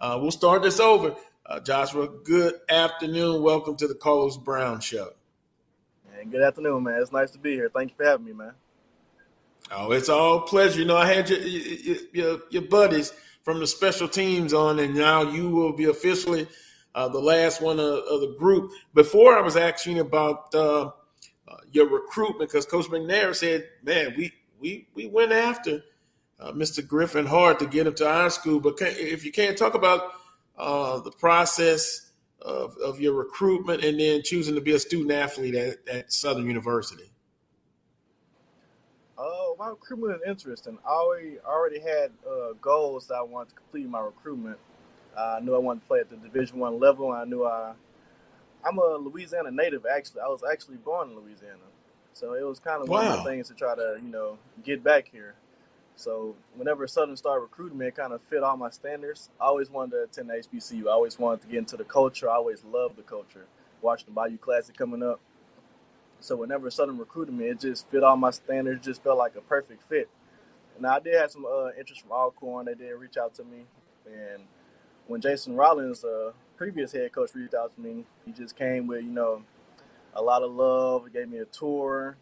Uh, we'll start this over. Uh, Joshua, good afternoon. Welcome to the Carlos Brown Show. And good afternoon, man. It's nice to be here. Thank you for having me, man. Oh, it's all pleasure. You know, I had your your, your, buddies from the special teams on, and now you will be officially uh, the last one of, of, the group. Before I was asking about uh, uh, your recruitment, because Coach McNair said, "Man, we we we went after uh, Mr. Griffin hard to get him to our school." But can, if you can't talk about uh, the process of, of your recruitment and then choosing to be a student athlete at, at Southern University. Oh, my recruitment is interesting. I already already had uh, goals that I wanted to complete my recruitment. Uh, I knew I wanted to play at the Division One level. And I knew I, I'm a Louisiana native. Actually, I was actually born in Louisiana, so it was kind of wow. one of the things to try to you know get back here. So whenever Southern started recruiting me, it kind of fit all my standards. I always wanted to attend HBCU. I always wanted to get into the culture. I always loved the culture. Watching the Bayou Classic coming up. So whenever Southern recruited me, it just fit all my standards. Just felt like a perfect fit. And I did have some uh, interest from Alcorn. They did reach out to me. And when Jason Rollins, uh, previous head coach, reached out to me, he just came with you know a lot of love. He gave me a tour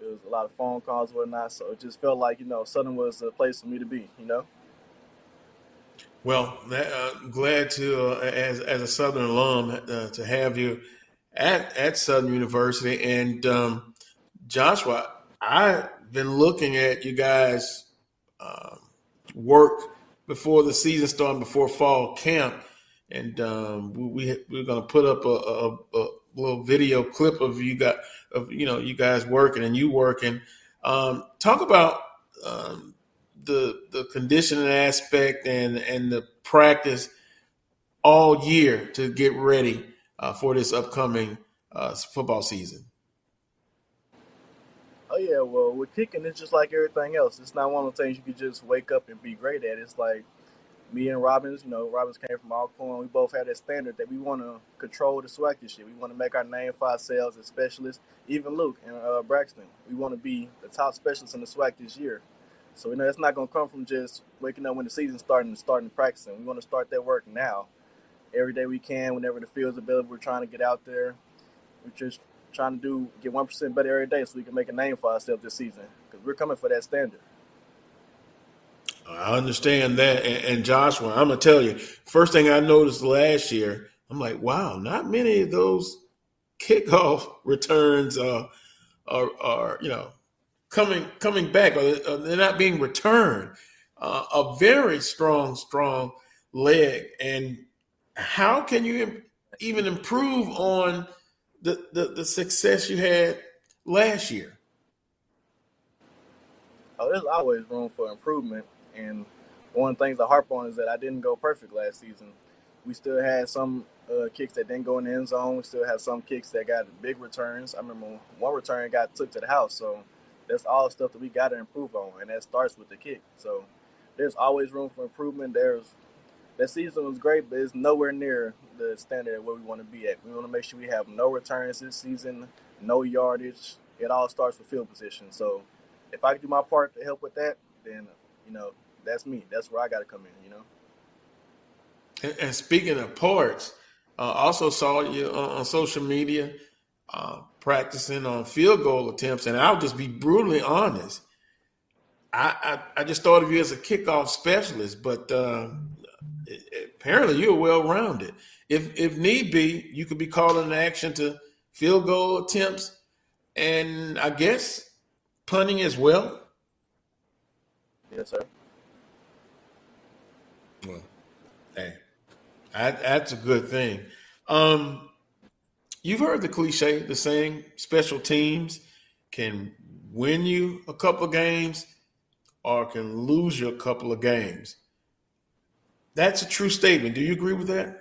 it was a lot of phone calls whatnot. So it just felt like you know Southern was the place for me to be. You know. Well, uh, glad to uh, as as a Southern alum uh, to have you at at Southern University and um, Joshua. I've been looking at you guys um, work before the season started, before fall camp, and um, we, we are going to put up a, a, a, little video clip of you got of you know you guys working and you working. Um, talk about um, the the conditioning aspect and and the practice all year to get ready uh, for this upcoming uh, football season. Oh yeah, well with kicking it's just like everything else. It's not one of the things you can just wake up and be great at. It's like me and Robbins, you know, Robbins came from Alcorn. We both had that standard that we want to control the this year. We want to make our name for ourselves as specialists. Even Luke and uh, Braxton, we want to be the top specialists in the SWAC this year. So you know, it's not going to come from just waking up when the season's starting and starting practicing. We want to start that work now, every day we can. Whenever the field's available, we're trying to get out there. We're just trying to do get one percent better every day, so we can make a name for ourselves this season. Because we're coming for that standard. I understand that. And, and Joshua, I'm gonna tell you, first thing I noticed last year, I'm like, wow, not many of those kickoff returns are are, are you know coming coming back, or they're not being returned. Uh, a very strong, strong leg. And how can you even improve on the, the, the success you had last year? Oh, there's always room for improvement. And one of the things I harp on is that I didn't go perfect last season. We still had some uh, kicks that didn't go in the end zone. We still had some kicks that got big returns. I remember one return got took to the house. So that's all stuff that we got to improve on, and that starts with the kick. So there's always room for improvement. There's that season was great, but it's nowhere near the standard of where we want to be at. We want to make sure we have no returns this season, no yardage. It all starts with field position. So if I can do my part to help with that, then you know that's me. That's where I got to come in. You know. And, speaking of parts, uh, also saw you on, on social media uh, practicing on field goal attempts, and I'll just be brutally honest. I, I, I just thought of you as a kickoff specialist, but uh, apparently you're well rounded. If if need be, you could be calling an action to field goal attempts, and I guess punting as well. Yes, sir. Well, hey, that, that's a good thing. Um, you've heard the cliche, the saying, special teams can win you a couple of games or can lose you a couple of games. That's a true statement. Do you agree with that?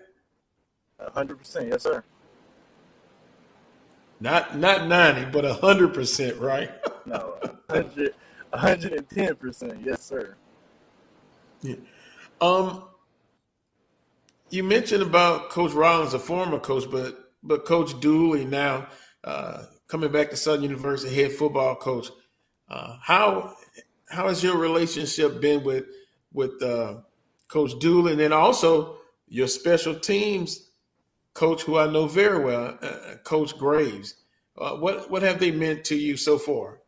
hundred percent, yes, sir. Not not ninety, but hundred percent, right? no, 100, 110 percent, yes, sir. Yeah. Um, you mentioned about Coach Rollins, a former coach, but but Coach Dooley now uh, coming back to Southern University, head football coach. Uh, how how has your relationship been with with uh, Coach Dooley, and then also your special teams coach, who I know very well, uh, uh, Coach Graves? Uh, what what have they meant to you so far?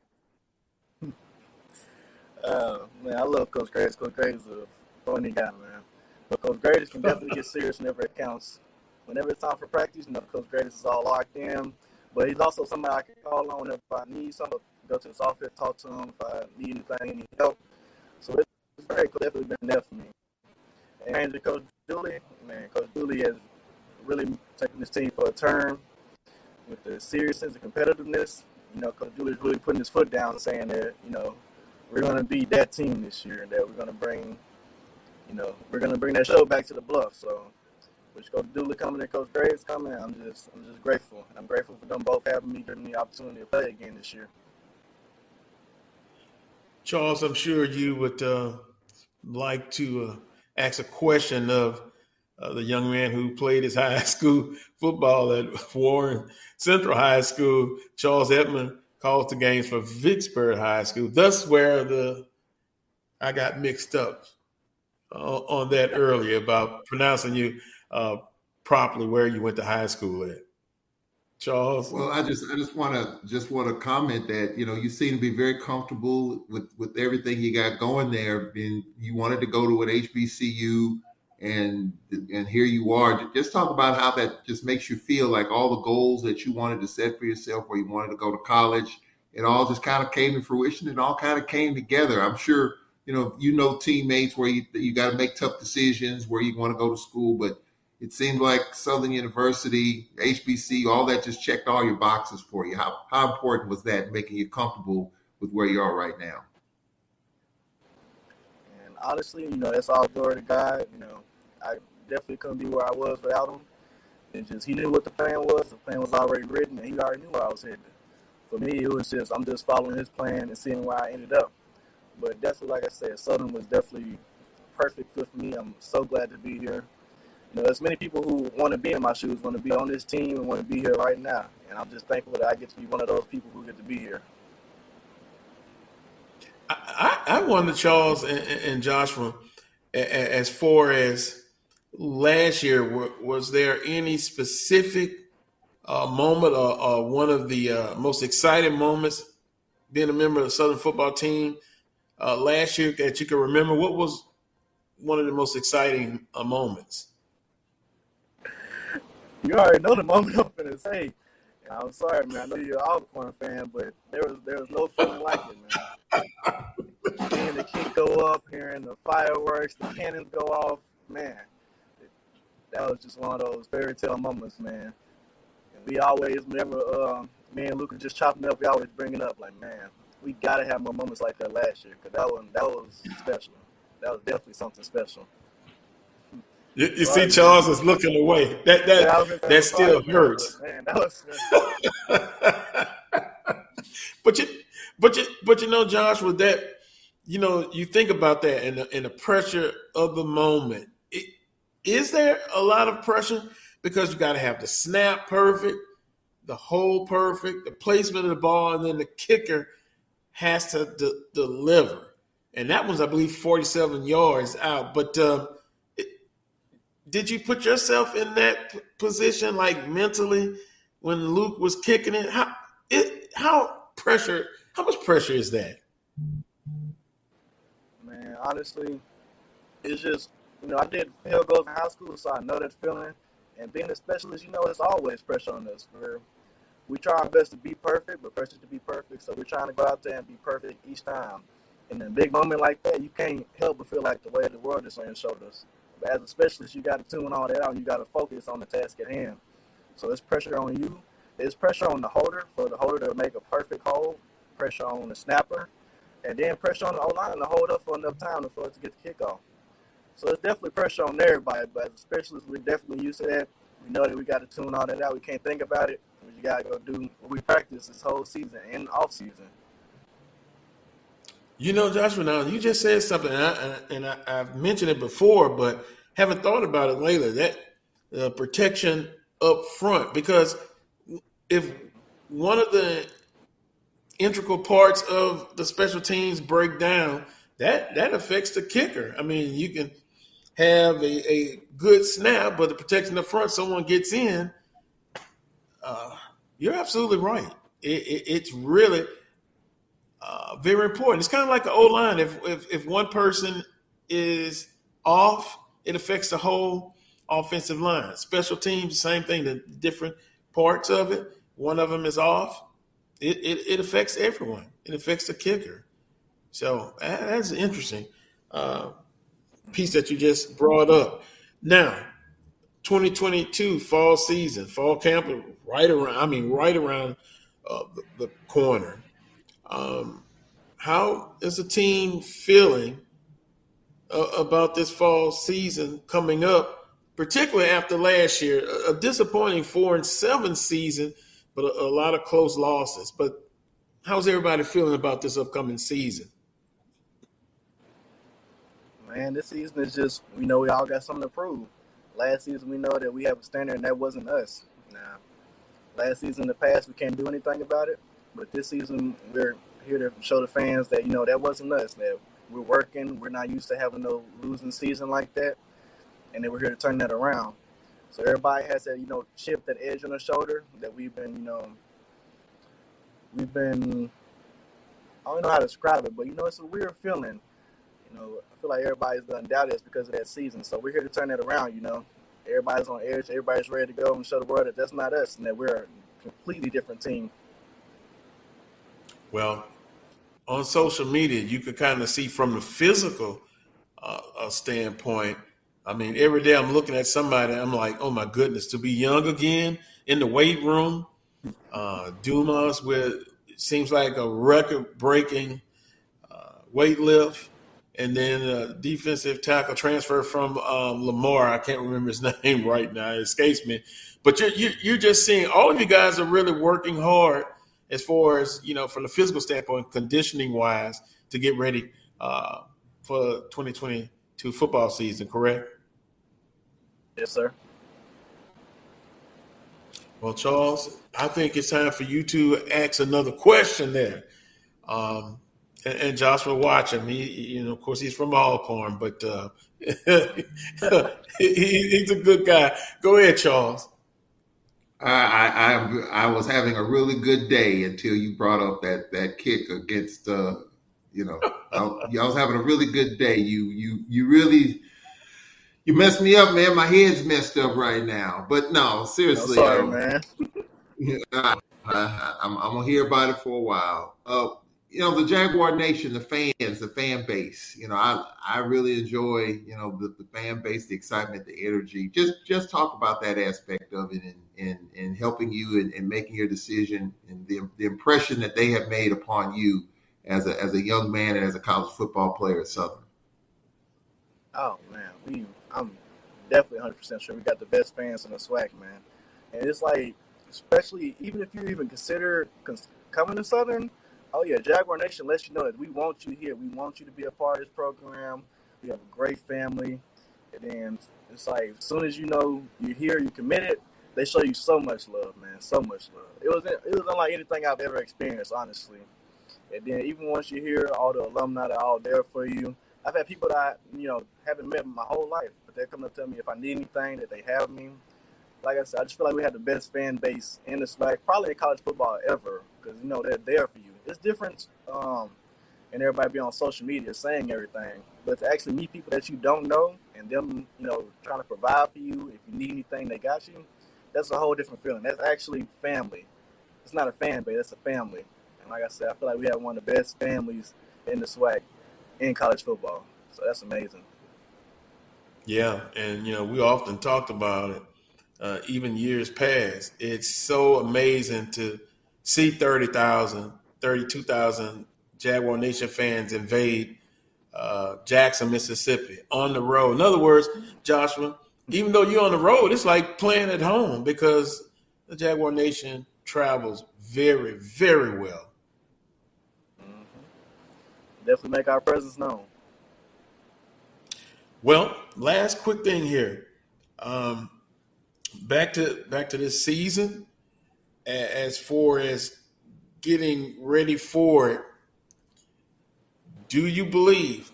Uh, man, I love Coach Graves. Coach Graves is a funny guy, man. But Coach Graves can definitely get serious whenever it counts. Whenever it's time for practice, you know, Coach Graves is all locked in. But he's also somebody I can call on if I need something. Go to his office, talk to him if I need anything, any help. So it's very definitely been there for me. And Coach Dooley, man, Coach Dooley has really taken this team for a turn with the seriousness and competitiveness. You know, Coach is really putting his foot down, saying that you know we're going to be that team this year, and that we're going to bring, you know, we're going to bring that show back to the bluff. So, with Coach Dooley coming and Coach Graves coming, I'm just, I'm just grateful. I'm grateful for them both having me, giving me the opportunity to play again this year. Charles, I'm sure you would uh, like to uh, ask a question of uh, the young man who played his high school football at Warren Central High School, Charles Edmond calls the games for Vicksburg High School. Thus, where the I got mixed up uh, on that earlier about pronouncing you uh, properly where you went to high school at. Charles. Well, I just I just want to just want to comment that you know you seem to be very comfortable with with everything you got going there, and you wanted to go to an HBCU, and and here you are. Just talk about how that just makes you feel like all the goals that you wanted to set for yourself, where you wanted to go to college, it all just kind of came to fruition. It all kind of came together. I'm sure you know you know teammates where you you got to make tough decisions where you want to go to school, but it seemed like Southern University, HBC, all that just checked all your boxes for you. How how important was that making you comfortable with where you are right now? And honestly, you know, that's all glory to God. You know, I definitely couldn't be where I was without him. And just he knew what the plan was. The plan was already written, and he already knew where I was headed. For me, it was just I'm just following his plan and seeing where I ended up. But definitely, like I said, Southern was definitely perfect fit for me. I'm so glad to be here. You know, there's many people who want to be in my shoes, want to be on this team, and want to be here right now. And I'm just thankful that I get to be one of those people who get to be here. I, I wonder, Charles and, and Joshua, as far as last year, was there any specific uh, moment or, or, one of the uh, most exciting moments being a member of the Southern football team uh, last year that you can remember? What was one of the most exciting uh, moments? You already know the moment I'm gonna say. I'm sorry, man. I know you're an Alcorn fan, but there was there was no feeling like it, man. Seeing the kick go up, hearing the fireworks, the cannons go off, man. that was just one of those fairy tale moments, man. And we always remember, uh, me and Luca just chopping up. We always bring it up, like, man, we gotta have more moments like that last year, cause that one that was special. That was definitely something special. You, you see, Charles is looking away. That that yeah, that still hurts. Man, that was but you, but you, but you know, Josh, with that, you know, you think about that and the, and the pressure of the moment. It, is there a lot of pressure because you got to have the snap perfect, the hole perfect, the placement of the ball, and then the kicker has to de- deliver. And that was, I believe, forty-seven yards out, but. Uh, did you put yourself in that position, like mentally, when Luke was kicking it? How it how pressure? How much pressure is that? Man, honestly, it's just you know I did field goals in high school, so I know that feeling. And being a specialist, you know, it's always pressure on us. We're, we try our best to be perfect, but pressure to be perfect. So we're trying to go out there and be perfect each time. In a big moment like that, you can't help but feel like the weight of the world is on your shoulders. As a specialist, you got to tune all that out. You got to focus on the task at hand. So it's pressure on you. It's pressure on the holder for the holder to make a perfect hold. Pressure on the snapper, and then pressure on the O line to hold up for enough time for us to get the kickoff. So it's definitely pressure on everybody. But as a specialist, we're definitely used to that. We know that we got to tune all that out. We can't think about it. We got to go do what we practice this whole season and off season. You know, Joshua, now you just said something, and, I, and I, have mentioned it before, but haven't thought about it lately. That uh, protection up front, because if one of the integral parts of the special teams break down, that that affects the kicker. I mean, you can have a, a good snap, but the protection up front, someone gets in. Uh, you're absolutely right. It, it, it's really uh, very important. It's kind of like an O line. If, if if one person is off, it affects the whole offensive line. Special teams, same thing. The different parts of it. One of them is off. It it, it affects everyone. It affects the kicker. So that's interesting uh, piece that you just brought up. Now, 2022 fall season, fall camp, right around. I mean, right around uh, the, the corner. Um, how is the team feeling uh, about this fall season coming up, particularly after last year? A, a disappointing four and seven season, but a, a, lot of close losses. But how's everybody feeling about this upcoming season? Man, this season is just we know we all got something to prove. Last season we know that we have a standard and that wasn't us. Now, last season in the past we can't do anything about it. But this season, we're here to show the fans that you know that wasn't us. That we're working. We're not used to having no losing season like that, and then we're here to turn that around. So everybody has that you know chip, that edge on their shoulder that we've been you know we've been. I don't know how to describe it, but you know it's a weird feeling. You know, I feel like everybody's done doubted us because of that season. So we're here to turn that around. You know, everybody's on edge. Everybody's ready to go and show the world that that's not us, and that we're a completely different team well, on social media, you can kind of see from the physical uh, uh, standpoint. I mean, every day I'm looking at somebody, I'm like, oh my goodness, to be young again in the weight room. Uh, Dumas with seems like a record breaking uh, weight lift. And then a defensive tackle transfer from um, Lamar. I can't remember his name right now. It escapes me. But you're, you're just seeing all of you guys are really working hard as far as you know from the physical standpoint, conditioning wise, to get ready uh, for 2022 football season. Correct? Yes, sir. Well, Charles, I think it's time for you to ask another question there. Um, and, and Joshua watching, he, you know, of course, he's from Alcorn, but uh, he, he's a good guy. Go ahead, Charles. I, I I was having a really good day until you brought up that that kick against uh you know I, I was having a really good day. You you you really you messed me up, man. My head's messed up right now. But no, seriously, no, sorry, um, man. I, am gonna hear about it for a while. Uh, you know, the Jaguar Nation, the fans, the fan base. You know, I I really enjoy you know the, the fan base, the excitement, the energy. Just just talk about that aspect of it and and, and helping you and, and making your decision and the, the impression that they have made upon you as a as a young man and as a college football player at Southern? Oh man, we I'm definitely 100 percent sure we got the best fans in the SWAC, man. And it's like, especially even if you even consider coming to Southern, oh yeah, Jaguar Nation lets you know that we want you here. We want you to be a part of this program. We have a great family, and then it's like as soon as you know you're here, you're committed they show you so much love, man, so much love. It was it was unlike anything I've ever experienced, honestly. And then even once you're here, all the alumni are all there for you, I've had people that I, you know haven't met my whole life, but they're coming to tell me if I need anything that they have me. Like I said, I just feel like we have the best fan base in the SWAC, probably in college football ever, because you know they're there for you. It's different, um, and everybody be on social media saying everything, but to actually meet people that you don't know and them, you know, trying to provide for you if you need anything, they got you that's a whole different feeling. That's actually family. It's not a fan base, that's a family. And like I said, I feel like we have one of the best families in the SWAC in college football. So that's amazing. Yeah, and you know, we often talked about it, uh, even years past. It's so amazing to see 30,000, 32,000 Jaguar Nation fans invade uh, Jackson, Mississippi on the road. In other words, Joshua, even though you're on the road, it's like playing at home because the Jaguar Nation travels very, very well. definitely make our presence known. Well, last quick thing here. Um, back to back to this season. As far as getting ready for it, do you believe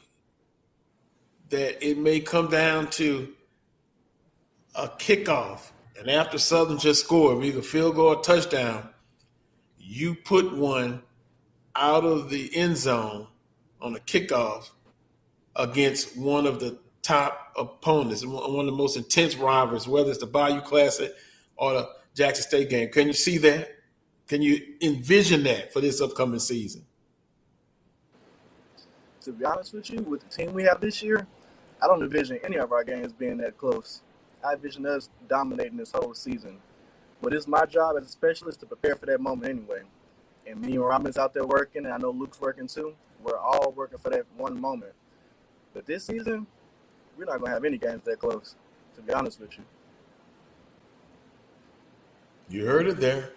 that it may come down to a kickoff, and after Southern just scored, either field goal or touchdown, you put one out of the end zone on a kickoff against one of the top opponents, one of the most intense rivals, whether it's the Bayou Classic or the Jackson State game. Can you see that? Can you envision that for this upcoming season? To be honest with you, with the team we have this year, I don't envision any of our games being that close. I envision us dominating this whole season. But it's my job as a specialist to prepare for that moment anyway. And me and Robin's out there working, and I know Luke's working too. We're all working for that one moment. But this season, we're not going to have any games that close, to be honest with you. You heard it there.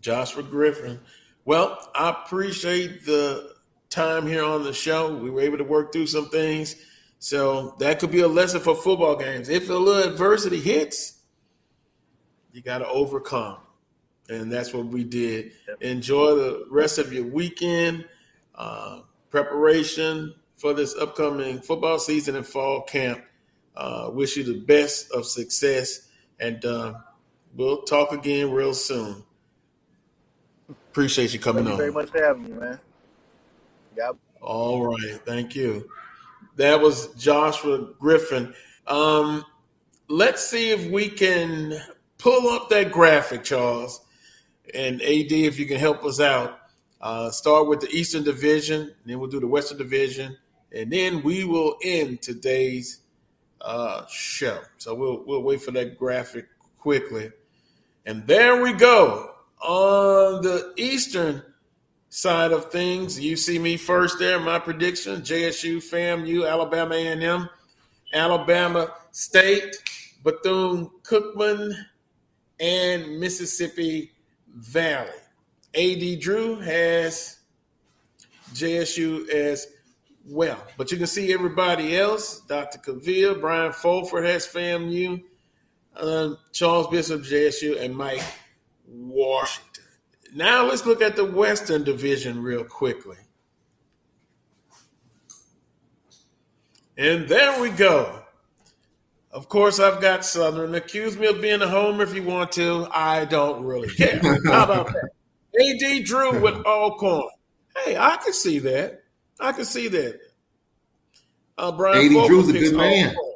Joshua Griffin. Well, I appreciate the time here on the show. We were able to work through some things. So that could be a lesson for football games. If a little adversity hits, you got to overcome. And that's what we did. Enjoy the rest of your weekend, uh, preparation for this upcoming football season and fall camp. Uh, wish you the best of success. And uh, we'll talk again real soon. Appreciate you coming on. Thank you on. very much for having me, man. Yep. All right, thank you. That was Joshua Griffin. Um, let's see if we can pull up that graphic, Charles, and AD, if you can help us out. Uh, start with the Eastern Division, then we'll do the Western Division, and then we will end today's uh, show. So we'll we'll wait for that graphic quickly, and there we go on the Eastern side of things. You see me first there. My prediction: JSU, FAMU, Alabama A&M, Alabama State, Bethune Cookman, and Mississippi Valley. AD Drew has JSU as well, but you can see everybody else. Dr. Cavil, Brian Fulford has FAMU, um, Charles Bishop JSU, and Mike Washington. Now let's look at the Western Division real quickly. And there we go. Of course, I've got Southern. Accuse me of being a homer if you want to. I don't really care. How about that? AD Drew with Alcorn. Hey, I can see that. I can see that. Uh, Brian AD Drew's a good man. Alcorn.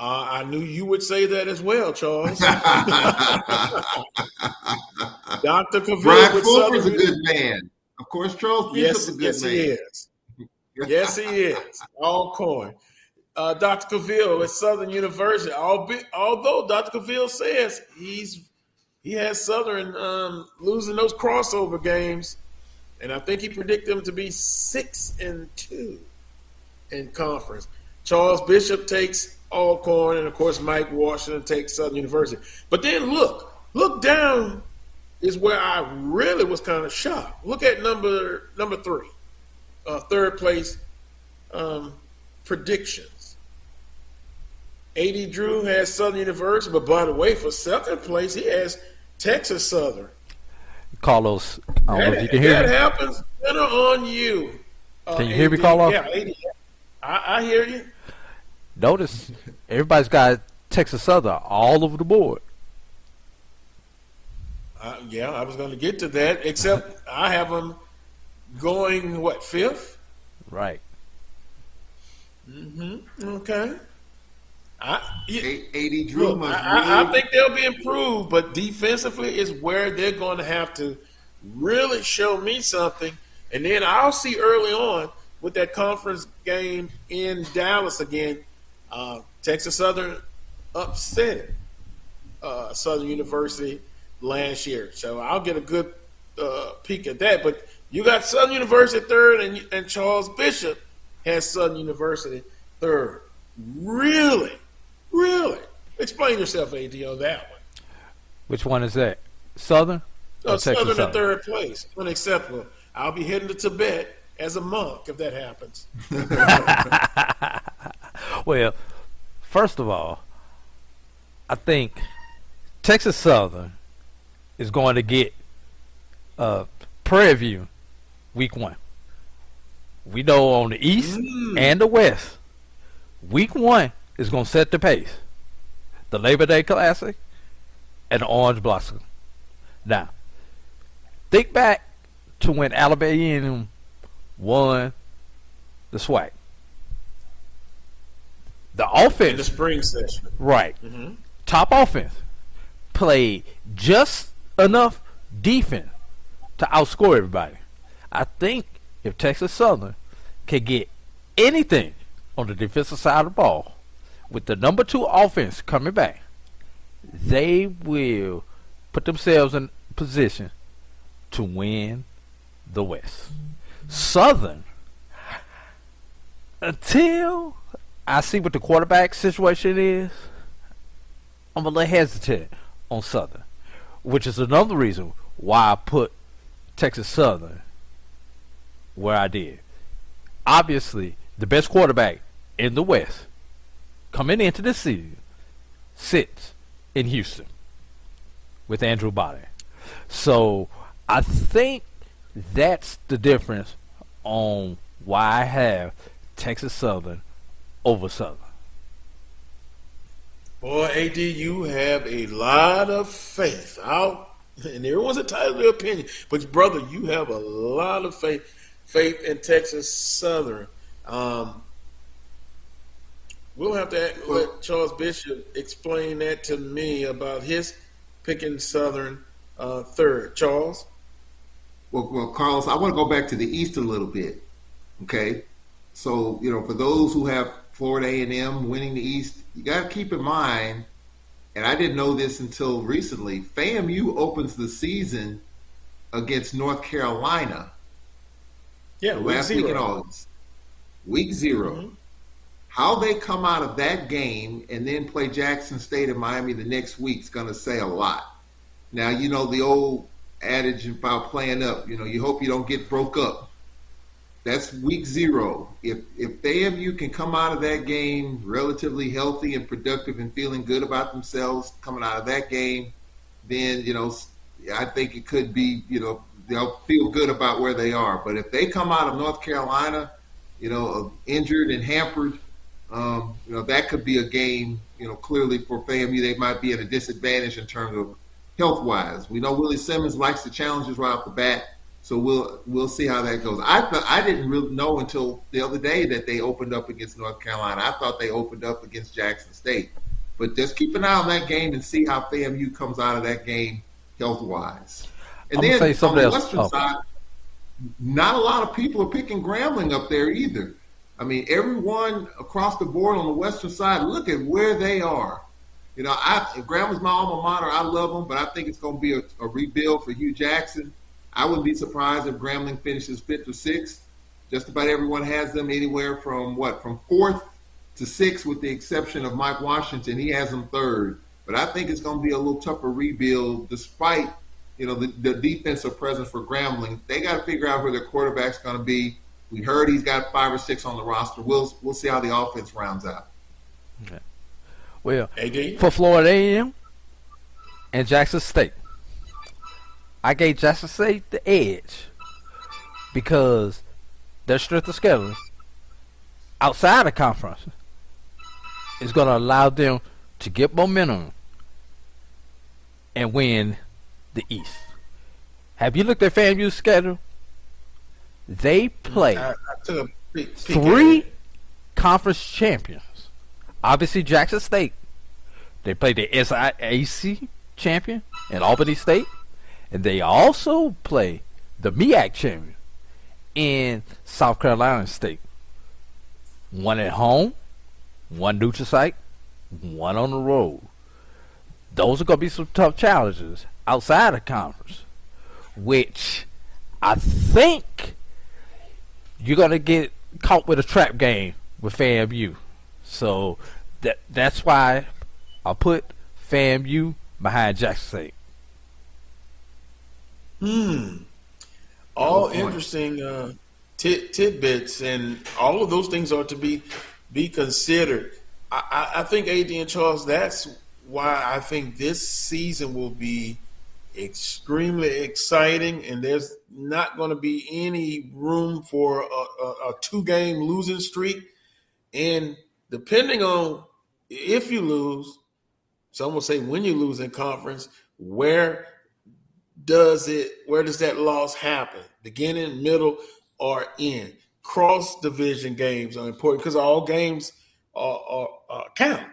Uh, I knew you would say that as well, Charles. Dr. Cavil Brian Fulford's a good man. Of course, Charles Bishop's Yes, a good man. yes, man. he is. Yes, he is. Alcorn. Uh, Dr. Cavil at Southern University. Although Dr. Cavil says he's he has Southern um, losing those crossover games, and I think he predicted them to be six and two in conference. Charles Bishop takes Alcorn, and of course Mike Washington takes Southern University. But then look, look down is where I really was kind of shocked. Look at number number three, uh, third place um, predictions. AD Drew has Southern University, but by the way, for second place, he has Texas Southern. Carlos, I don't know if you can hear that me. That happens, better on you. Uh, Can you hear me, AD? Carlos? Yeah, AD. I, I hear you. Notice everybody's got Texas Southern all over the board. Uh, yeah, I was going to get to that, except I have them going, what, fifth? Right. Mm-hmm. Okay. I, AD Drew Look, must I, I, I think they'll be improved, but defensively is where they're going to have to really show me something. And then I'll see early on with that conference game in Dallas again. Uh, Texas Southern upset uh, Southern University last year, so I'll get a good uh, peek at that. But you got Southern University third, and, and Charles Bishop has Southern University third. Really, really. Explain yourself, AD, on that one. Which one is that? Southern? Or Uh, Texas Southern in Southern? third place, unacceptable. I'll be heading to Tibet as a monk if that happens. well, first of all, I think Texas Southern is going to get a Prairie View week one. We know on the east Mm. and the west, week one is going to set the pace. The Labor Day Classic and the Orange Blossom. Now, think back to when Alabama won the SWAC. The offense In the spring session. Right. Mhm. Top offense played just enough defense to outscore everybody. I think if Texas Southern can get anything on the defensive side of the ball with the number two offense coming back, they will put themselves in position to win the West. Southern, until I see what the quarterback situation is, I'm a little hesitant on Southern, which is another reason why I put Texas Southern where I did. Obviously, the best quarterback in the West coming into this season sits in Houston with Andrew Body. So I think that's the difference on why I have Texas Southern over Southern. Boy, AD, you have a lot of faith out, and everyone's entitled to their opinion. But brother, you have a lot of faith, faith in Texas Southern. Um, we'll have to let Charles Bishop explain that to me about his picking Southern uh, third. Charles, Well, well, Carlos, I want to go back to the East a little bit. Okay, so you know, for those who have Florida A and M winning the East, you got to keep in mind, and I didn't know this until recently. FAMU opens the season against North Carolina. Yeah, last week in zero. August, week 0 mm-hmm. How they come out of that game and then play Jackson State and Miami the next week is going to say a lot. Now, you know the old adage about playing up. You know, you hope you don't get broke up. That's week zero. If if FAMU can come out of that game relatively healthy and productive and feeling good about themselves coming out of that game, then you know I think it could be you know they'll feel good about where they are. But if they come out of North Carolina, you know, injured and hampered, um, you know that could be a game. You know, clearly for FAMU they might be at a disadvantage in terms of health wise. We know Willie Simmons likes the challenges right off the bat. So we'll we'll see how that goes. I th- I didn't really know until the other day that they opened up against North Carolina. I thought they opened up against Jackson State. But just keep an eye on that game and see how FAMU comes out of that game health wise. And I'm then on the else. western Oh. side, not a lot of people are picking Grambling up there either. I mean, everyone across the board on the western side, look at where they are. You know, I Grambling's my alma mater. I love them, but I think it's going to be a, a rebuild for Hue Jackson. I wouldn't be surprised if Grambling finishes fifth or sixth. Just about everyone has them anywhere from what from fourth to sixth, with the exception of Mike Washington. He has them third. But I think it's going to be a little tougher rebuild, despite you know the, the defensive presence for Grambling. They got to figure out where their quarterback's going to be. We heard he's got five or six on the roster. We'll we'll see how the offense rounds out. Okay. Well, AD? for Florida A&M and Jackson State, I gave Jackson State the edge because their strength of schedule outside the conference is going to allow them to get momentum and win the East. Have you looked at FAMU's schedule? They play I, I peek, three conference champions. Obviously, Jackson State. They play the SIAC champion in Albany State, and they also play the MEAC champion in South Carolina State. One at home, one neutral site, one on the road. Those are going to be some tough challenges outside the conference, which I think you're gonna get caught with a trap game with FAMU. So that that's why I put FAMU behind Jackson State. Hmm. All interesting. Uh, tit, tidbits, and all of those things are to be be considered. I, I, I think AD and Charles. That's why I think this season will be extremely exciting, and there's not going to be any room for a, a, a two game losing streak. And depending on if you lose, some will say when you lose in conference, where does it where does that loss happen? Beginning, middle, or end? Cross division games are important because all games are, are, are count.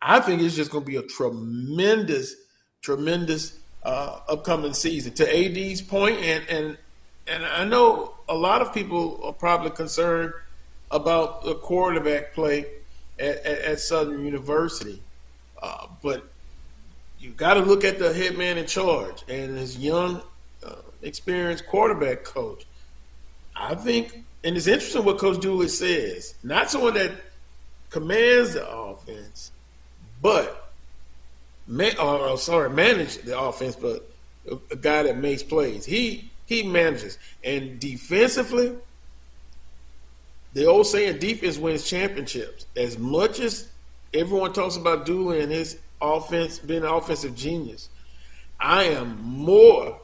I think it's just going to be a tremendous, tremendous uh, upcoming season. To AD's point, and and and I know a lot of people are probably concerned about the quarterback play at, at, at Southern University, uh, but you got to look at the head man in charge and his young, uh, experienced quarterback coach. I think, and it's interesting what Coach Dooley says. Not someone that commands the offense, but man, or, or sorry, manage the offense, but a, a guy that makes plays. He he manages, and defensively, the old saying, "Defense wins championships." As much as everyone talks about Dooley and his offense being an offensive genius, I am more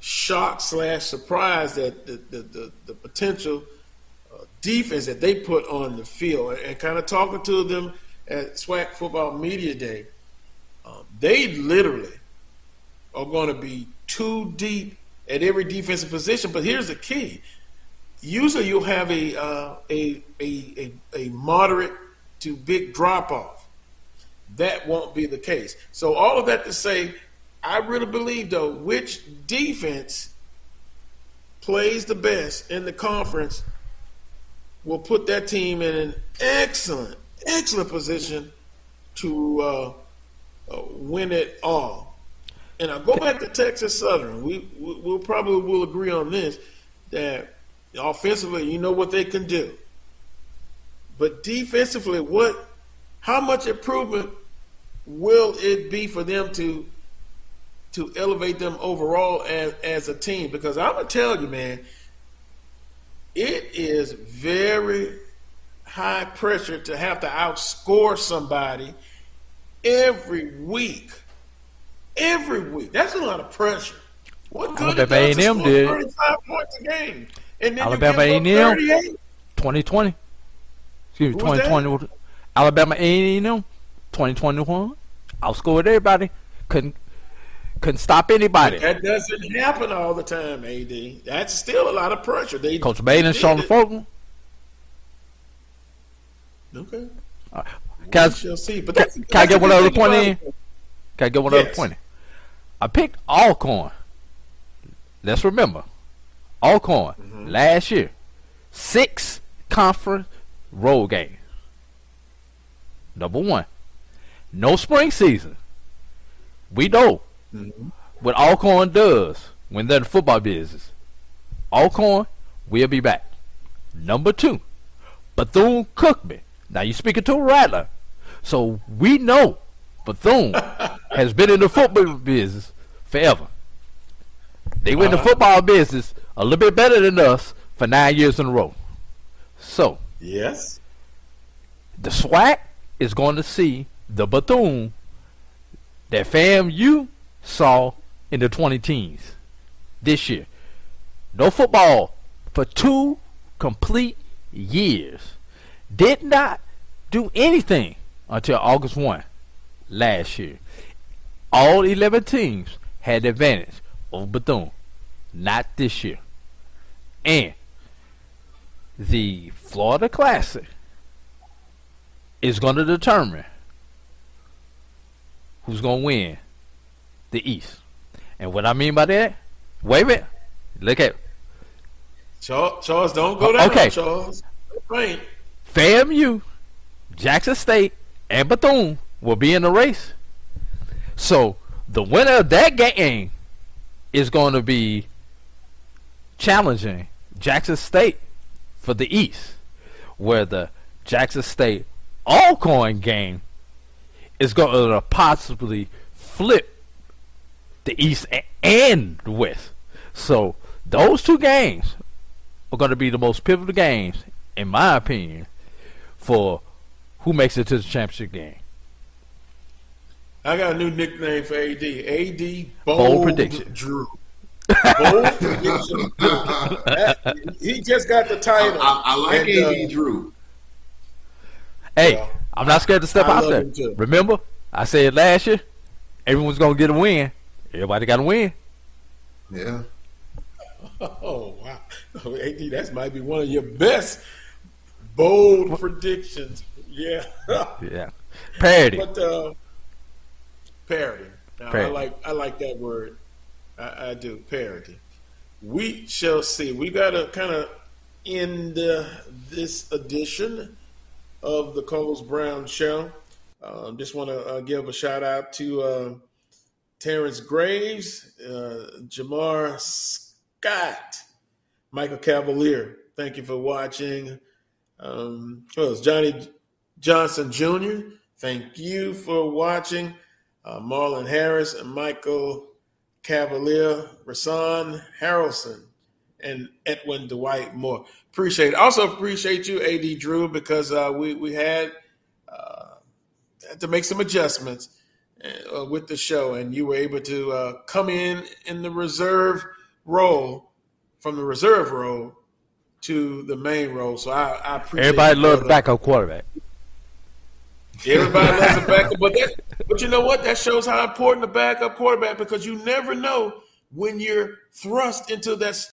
shocked slash surprised at the the, the, the potential uh, defense that they put on the field, and, and kind of talking to them at SWAC Football Media Day, um, they literally are going to be too deep at every defensive position. But here's the key: usually you'll have a uh, a, a, a a moderate to big drop off. That won't be the case. So all of that to say, I really believe though, which defense plays the best in the conference will put that team in an excellent excellent position to uh, uh, win it all. And I'll go back to Texas Southern. We, we will probably will agree on this that offensively, you know what they can do, but defensively, what? How much improvement will it be for them to to elevate them overall as as a team? Because I'm gonna tell you, man, it is very high pressure to have to outscore somebody every week. Every week. That's a lot of pressure. What good Alabama it does to A&M did. 35 points a game. And then Alabama A&M, 38? 2020. Excuse me, Who was that? 2020. Alabama A&M, 2021. Outscored everybody. Couldn't couldn't stop anybody. That doesn't happen all the time, AD. That's still a lot of pressure. They Coach Bain and Sean. Fulton. Okay. Can I, We shall see. But can, that's- I get one other point in? Can I get one other point in? I picked Alcorn. Let's remember, Alcorn Mm-hmm. last year, six conference road games. Number one, no spring season. We know Mm-hmm. what Alcorn does when they're in the football business. Alcorn will be back. Number two, Bethune Cookman. Now you're speaking to a rattler. So we know Bethune has been in the football business forever. They were in the Uh-huh. football business a little bit better than us for nine years in a row. So Yes. the SWAC is going to see the Bethune that FAMU saw in the 20 teens this year. No football for two complete years. Did not do anything until August 1 last year. All 11 teams had the advantage over Bethune. Not this year. And the Florida Classic is going to determine who's going to win the East. And what I mean by that, wait a minute. Look at Charles, Charles don't go down, Okay. Charles. Right. FAMU, Jackson State, and Bethune will be in the race. So the winner of that game is going to be challenging Jackson State for the East, where the Jackson State Alcorn game is going to possibly flip the East a- and the West. So those two games are going to be the most pivotal games, in my opinion, for who makes it to the championship game. I got a new nickname for AD. AD Bold, Bold prediction. Drew. Bold prediction. That- he just got the title. I, I like And, uh, AD Drew. Hey, I'm not scared to step I out there. Remember, I said last year, everyone's going to get a win. Everybody got to win. Yeah. Oh wow, AD, that might be one of your best bold predictions. Yeah, Yeah. Parody. But uh, parody. Now, I like I like that word. I, I do parody. We shall see. We got to kind of end uh, this edition of the Carlos Brown Show. Um, just want to uh, give a shout out to uh, Terrence Graves, uh, Jamar Scott, Michael Cavalier. Thank you for watching. Um, who else? Johnny Johnson Jr. Thank you for watching. Uh, Marlon Harris and Michael Cavalier, Rasan Harrelson, and Edwin Dwight Moore. Appreciate it. Also appreciate you, AD Drew, because uh, we we had uh, had to make some adjustments uh, with the show, and you were able to uh, come in in the reserve role from the reserve role to the main role. So I, I appreciate Everybody loves backup quarterback. Everybody loves a backup, but that, but you know what? That shows how important the backup quarterback because you never know when you're thrust into that